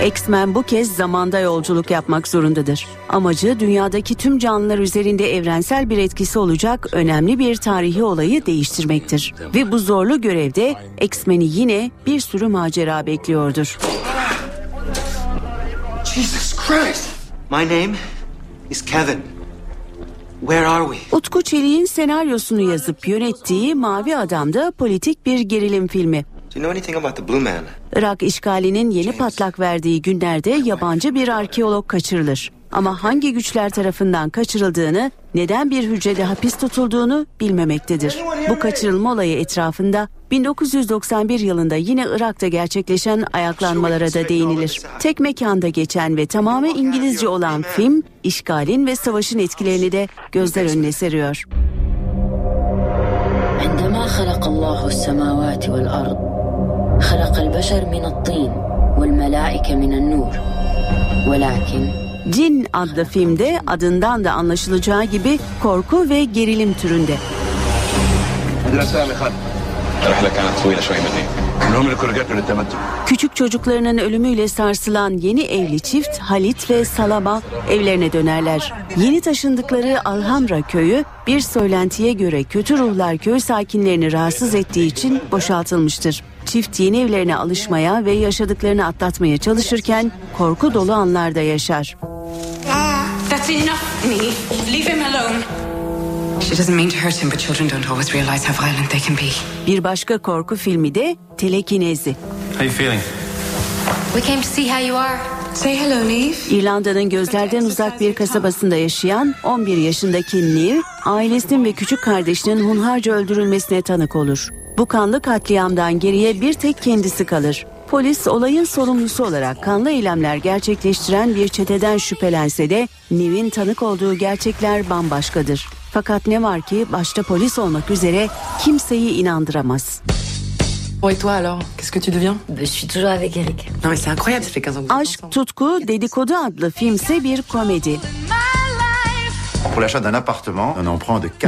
X-Men bu kez zamanda yolculuk yapmak zorundadır. Amacı dünyadaki tüm canlılar üzerinde evrensel bir etkisi olacak önemli bir tarihi olayı değiştirmektir. Ve bu zorlu görevde X-Men'i yine bir sürü macera bekliyordur. Jesus Christ! My name is Kevin. Where are we? Utku Çelik'in senaryosunu yazıp yönettiği Mavi Adam'da politik bir gerilim filmi. Do you know anything about the Blue Man? Irak işgalinin yeni patlak verdiği günlerde yabancı bir arkeolog kaçırılır. Ama hangi güçler tarafından kaçırıldığını, neden bir hücrede hapis tutulduğunu bilmemektedir. Bu kaçırılma olayı etrafında 1991 yılında yine Irak'ta gerçekleşen ayaklanmalara da değinilir. Tek mekanda geçen ve tamamen İngilizce olan film, işgalin ve savaşın etkilerini de gözler önüne seriyor. عندما خلق الله السماوات والأرض خلق البشر من الطين والملائكة من النور ولكن Cin adlı filmde adından da anlaşılacağı gibi korku ve gerilim türünde. Küçük çocuklarının ölümüyle sarsılan yeni evli çift Halit ve Salama evlerine dönerler. Yeni taşındıkları Alhamra köyü bir söylentiye göre kötü ruhlar köy sakinlerini rahatsız ettiği için boşaltılmıştır. Çift yeni evlerine alışmaya ve yaşadıklarını atlatmaya çalışırken korku dolu anlarda yaşar. Ah, that's enough me. Leave him alone. She doesn't mean to hurt him, but children don't always realize how violent they can be. Bir başka korku filmi de Telekinezi. How you feeling? We came to see how you are. Say hello, Neve. İrlanda'nın gözlerden uzak bir kasabasında yaşayan 11 yaşındaki Neil, ailesinin ve küçük kardeşinin hunharca öldürülmesine tanık olur. Bu kanlı katliamdan geriye bir tek kendisi kalır. Polis olayın sorumlusu olarak kanlı eylemler gerçekleştiren bir çeteden şüphelense de Neil'in tanık olduğu gerçekler bambaşkadır. Fakat ne var ki başta polis olmak üzere kimseyi inandıramaz. Et toi alors Qu'est-ce que tu deviens Je suis toujours avec Eric. Non mais c'est incroyable, ça fait 15 ans que Aşk, Tutku, Dedikodu adlı filmse bir komedi.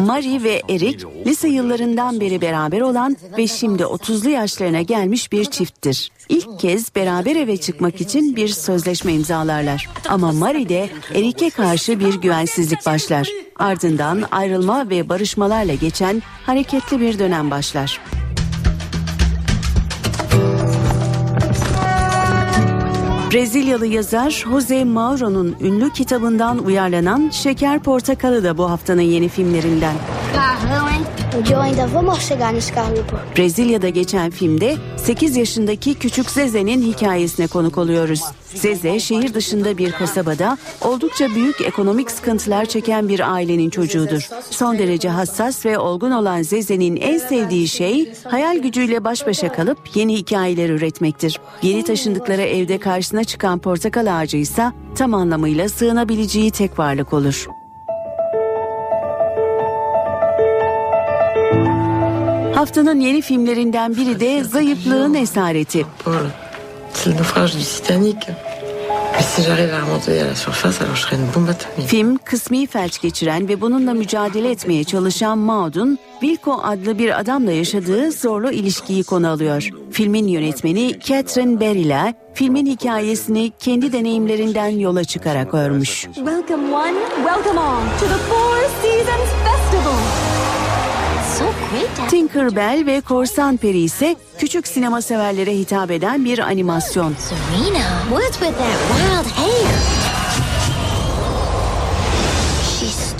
Marie ve Eric lise yıllarından beri beraber olan ve şimdi 30'lu yaşlarına gelmiş bir çifttir. İlk kez beraber eve çıkmak için bir sözleşme imzalarlar. Ama Marie'de Eric'e karşı bir güvensizlik başlar. Ardından ayrılma ve barışmalarla geçen hareketli bir dönem başlar. Brezilyalı yazar Jose Mauro'nun ünlü kitabından uyarlanan Şeker Portakalı da bu haftanın yeni filmlerinden. Brezilya'da geçen filmde 8 yaşındaki küçük Zeze'nin hikayesine konuk oluyoruz. Zeze şehir dışında bir kasabada oldukça büyük ekonomik sıkıntılar çeken bir ailenin çocuğudur. Son derece hassas ve olgun olan Zeze'nin en sevdiği şey hayal gücüyle baş başa kalıp yeni hikayeler üretmektir. Yeni taşındıkları evde karşısına çıkan portakal ağacı ise tam anlamıyla sığınabileceği tek varlık olur. Haftanın yeni filmlerinden biri de Zayıflığın Esareti. Film kısmi felç geçiren ve bununla mücadele etmeye çalışan Maud'un Wilco adlı bir adamla yaşadığı zorlu ilişkiyi konu alıyor. Filmin yönetmeni Catherine Berry'la filmin hikayesini kendi deneyimlerinden yola çıkarak örmüş. Welcome one, welcome all to the Four Seasons Festival. So great. Tinkerbell ve Korsan Peri ise küçük sinema severlere hitap eden bir animasyon. Serena, what's with that wild hair?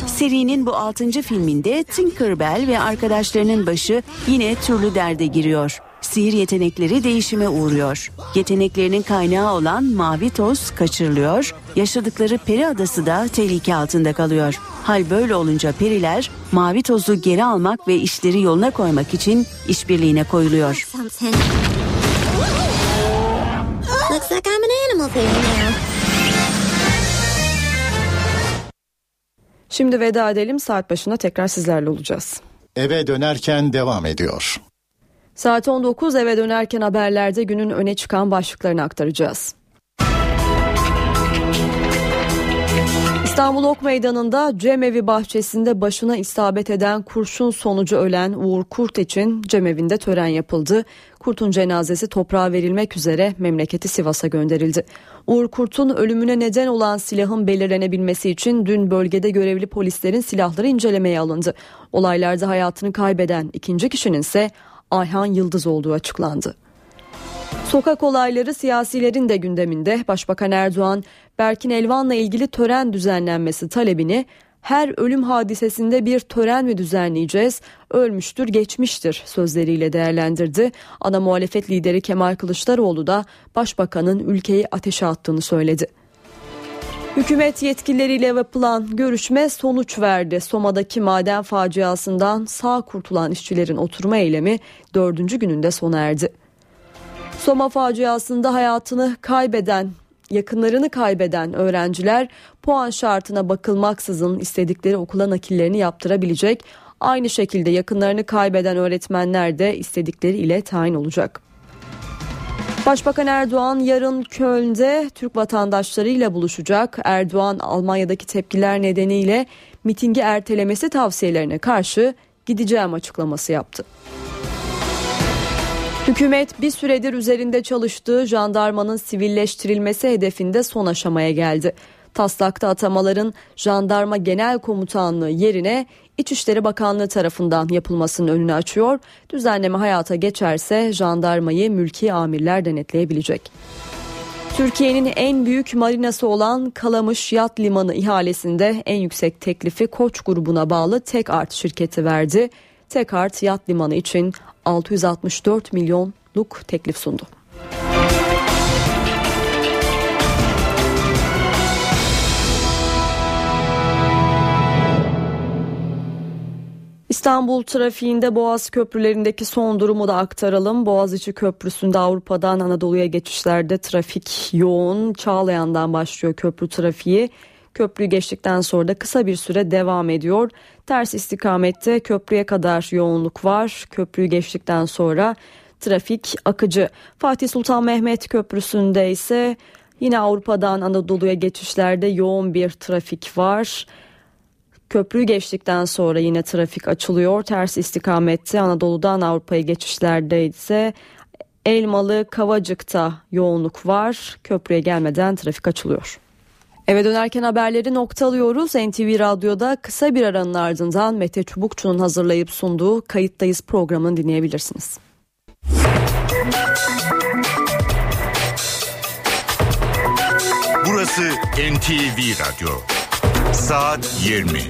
Serinin bu altıncı filminde Tinkerbell ve arkadaşlarının başı yine türlü derde giriyor. Sihir yetenekleri değişime uğruyor. Yeteneklerinin kaynağı olan mavi toz kaçırılıyor. Yaşadıkları peri adası da tehlike altında kalıyor. Hal böyle olunca periler mavi tozu geri almak ve işleri yoluna koymak için işbirliğine koyuluyor. Something. Looks like I'm an animal there now. Şimdi veda edelim saat başına tekrar sizlerle olacağız. Eve dönerken devam ediyor. Saat 19 eve dönerken haberlerde günün öne çıkan başlıklarını aktaracağız. İstanbul Ok Meydanı'nda cemevi bahçesinde başına isabet eden kurşun sonucu ölen Uğur Kurt için cemevinde tören yapıldı. Kurt'un cenazesi toprağa verilmek üzere memleketi Sivas'a gönderildi. Uğur Kurt'un ölümüne neden olan silahın belirlenebilmesi için dün bölgede görevli polislerin silahları incelemeye alındı. Olaylarda hayatını kaybeden ikinci kişinin ise Ayhan Yıldız olduğu açıklandı. Sokak olayları siyasilerin de gündeminde. Başbakan Erdoğan, Berkin Elvan'la ilgili tören düzenlenmesi talebini her ölüm hadisesinde bir tören mi düzenleyeceğiz? Ölmüştür, geçmiştir sözleriyle değerlendirdi. Ana muhalefet lideri Kemal Kılıçdaroğlu da başbakanın ülkeyi ateşe attığını söyledi. Hükümet yetkilileriyle yapılan görüşme sonuç verdi. Soma'daki maden faciasından sağ kurtulan işçilerin oturma eylemi dördüncü gününde sona erdi. Soma faciasında hayatını kaybeden, yakınlarını kaybeden öğrenciler puan şartına bakılmaksızın istedikleri okula nakillerini yaptırabilecek. Aynı şekilde yakınlarını kaybeden öğretmenler de istedikleri ile tayin olacak. Başbakan Erdoğan yarın Köln'de Türk vatandaşlarıyla buluşacak. Erdoğan Almanya'daki tepkiler nedeniyle mitingi ertelemesi tavsiyelerine karşı gideceğim açıklaması yaptı. Hükümet bir süredir üzerinde çalıştığı jandarmanın sivilleştirilmesi hedefinde son aşamaya geldi. Taslakta atamaların jandarma genel komutanlığı yerine İçişleri Bakanlığı tarafından yapılmasının önünü açıyor. Düzenleme hayata geçerse jandarmayı mülki amirler denetleyebilecek. Türkiye'nin en büyük marinası olan Kalamış Yat Limanı ihalesinde en yüksek teklifi Koç grubuna bağlı Tek Art şirketi verdi. Tek Art Yat Limanı için 664 milyonluk teklif sundu. İstanbul trafiğinde Boğaz köprülerindeki son durumu da aktaralım. Boğaziçi Köprüsü'nde Avrupa'dan Anadolu'ya geçişlerde trafik yoğun. Çağlayan'dan başlıyor köprü trafiği. Köprüyü geçtikten sonra da kısa bir süre devam ediyor. Ters istikamette köprüye kadar yoğunluk var. Köprüyü geçtikten sonra trafik akıcı. Fatih Sultan Mehmet Köprüsü'nde ise yine Avrupa'dan Anadolu'ya geçişlerde yoğun bir trafik var. Köprüyü geçtikten sonra yine trafik açılıyor. Ters istikamette Anadolu'dan Avrupa'ya geçişlerde ise Elmalı Kavacık'ta yoğunluk var. Köprüye gelmeden trafik açılıyor. Eve dönerken haberleri noktalıyoruz. NTV Radyo'da kısa bir aranın ardından Mete Çubukçu'nun hazırlayıp sunduğu Kayıttayız programını dinleyebilirsiniz. Burası NTV Radyo. Saat 20.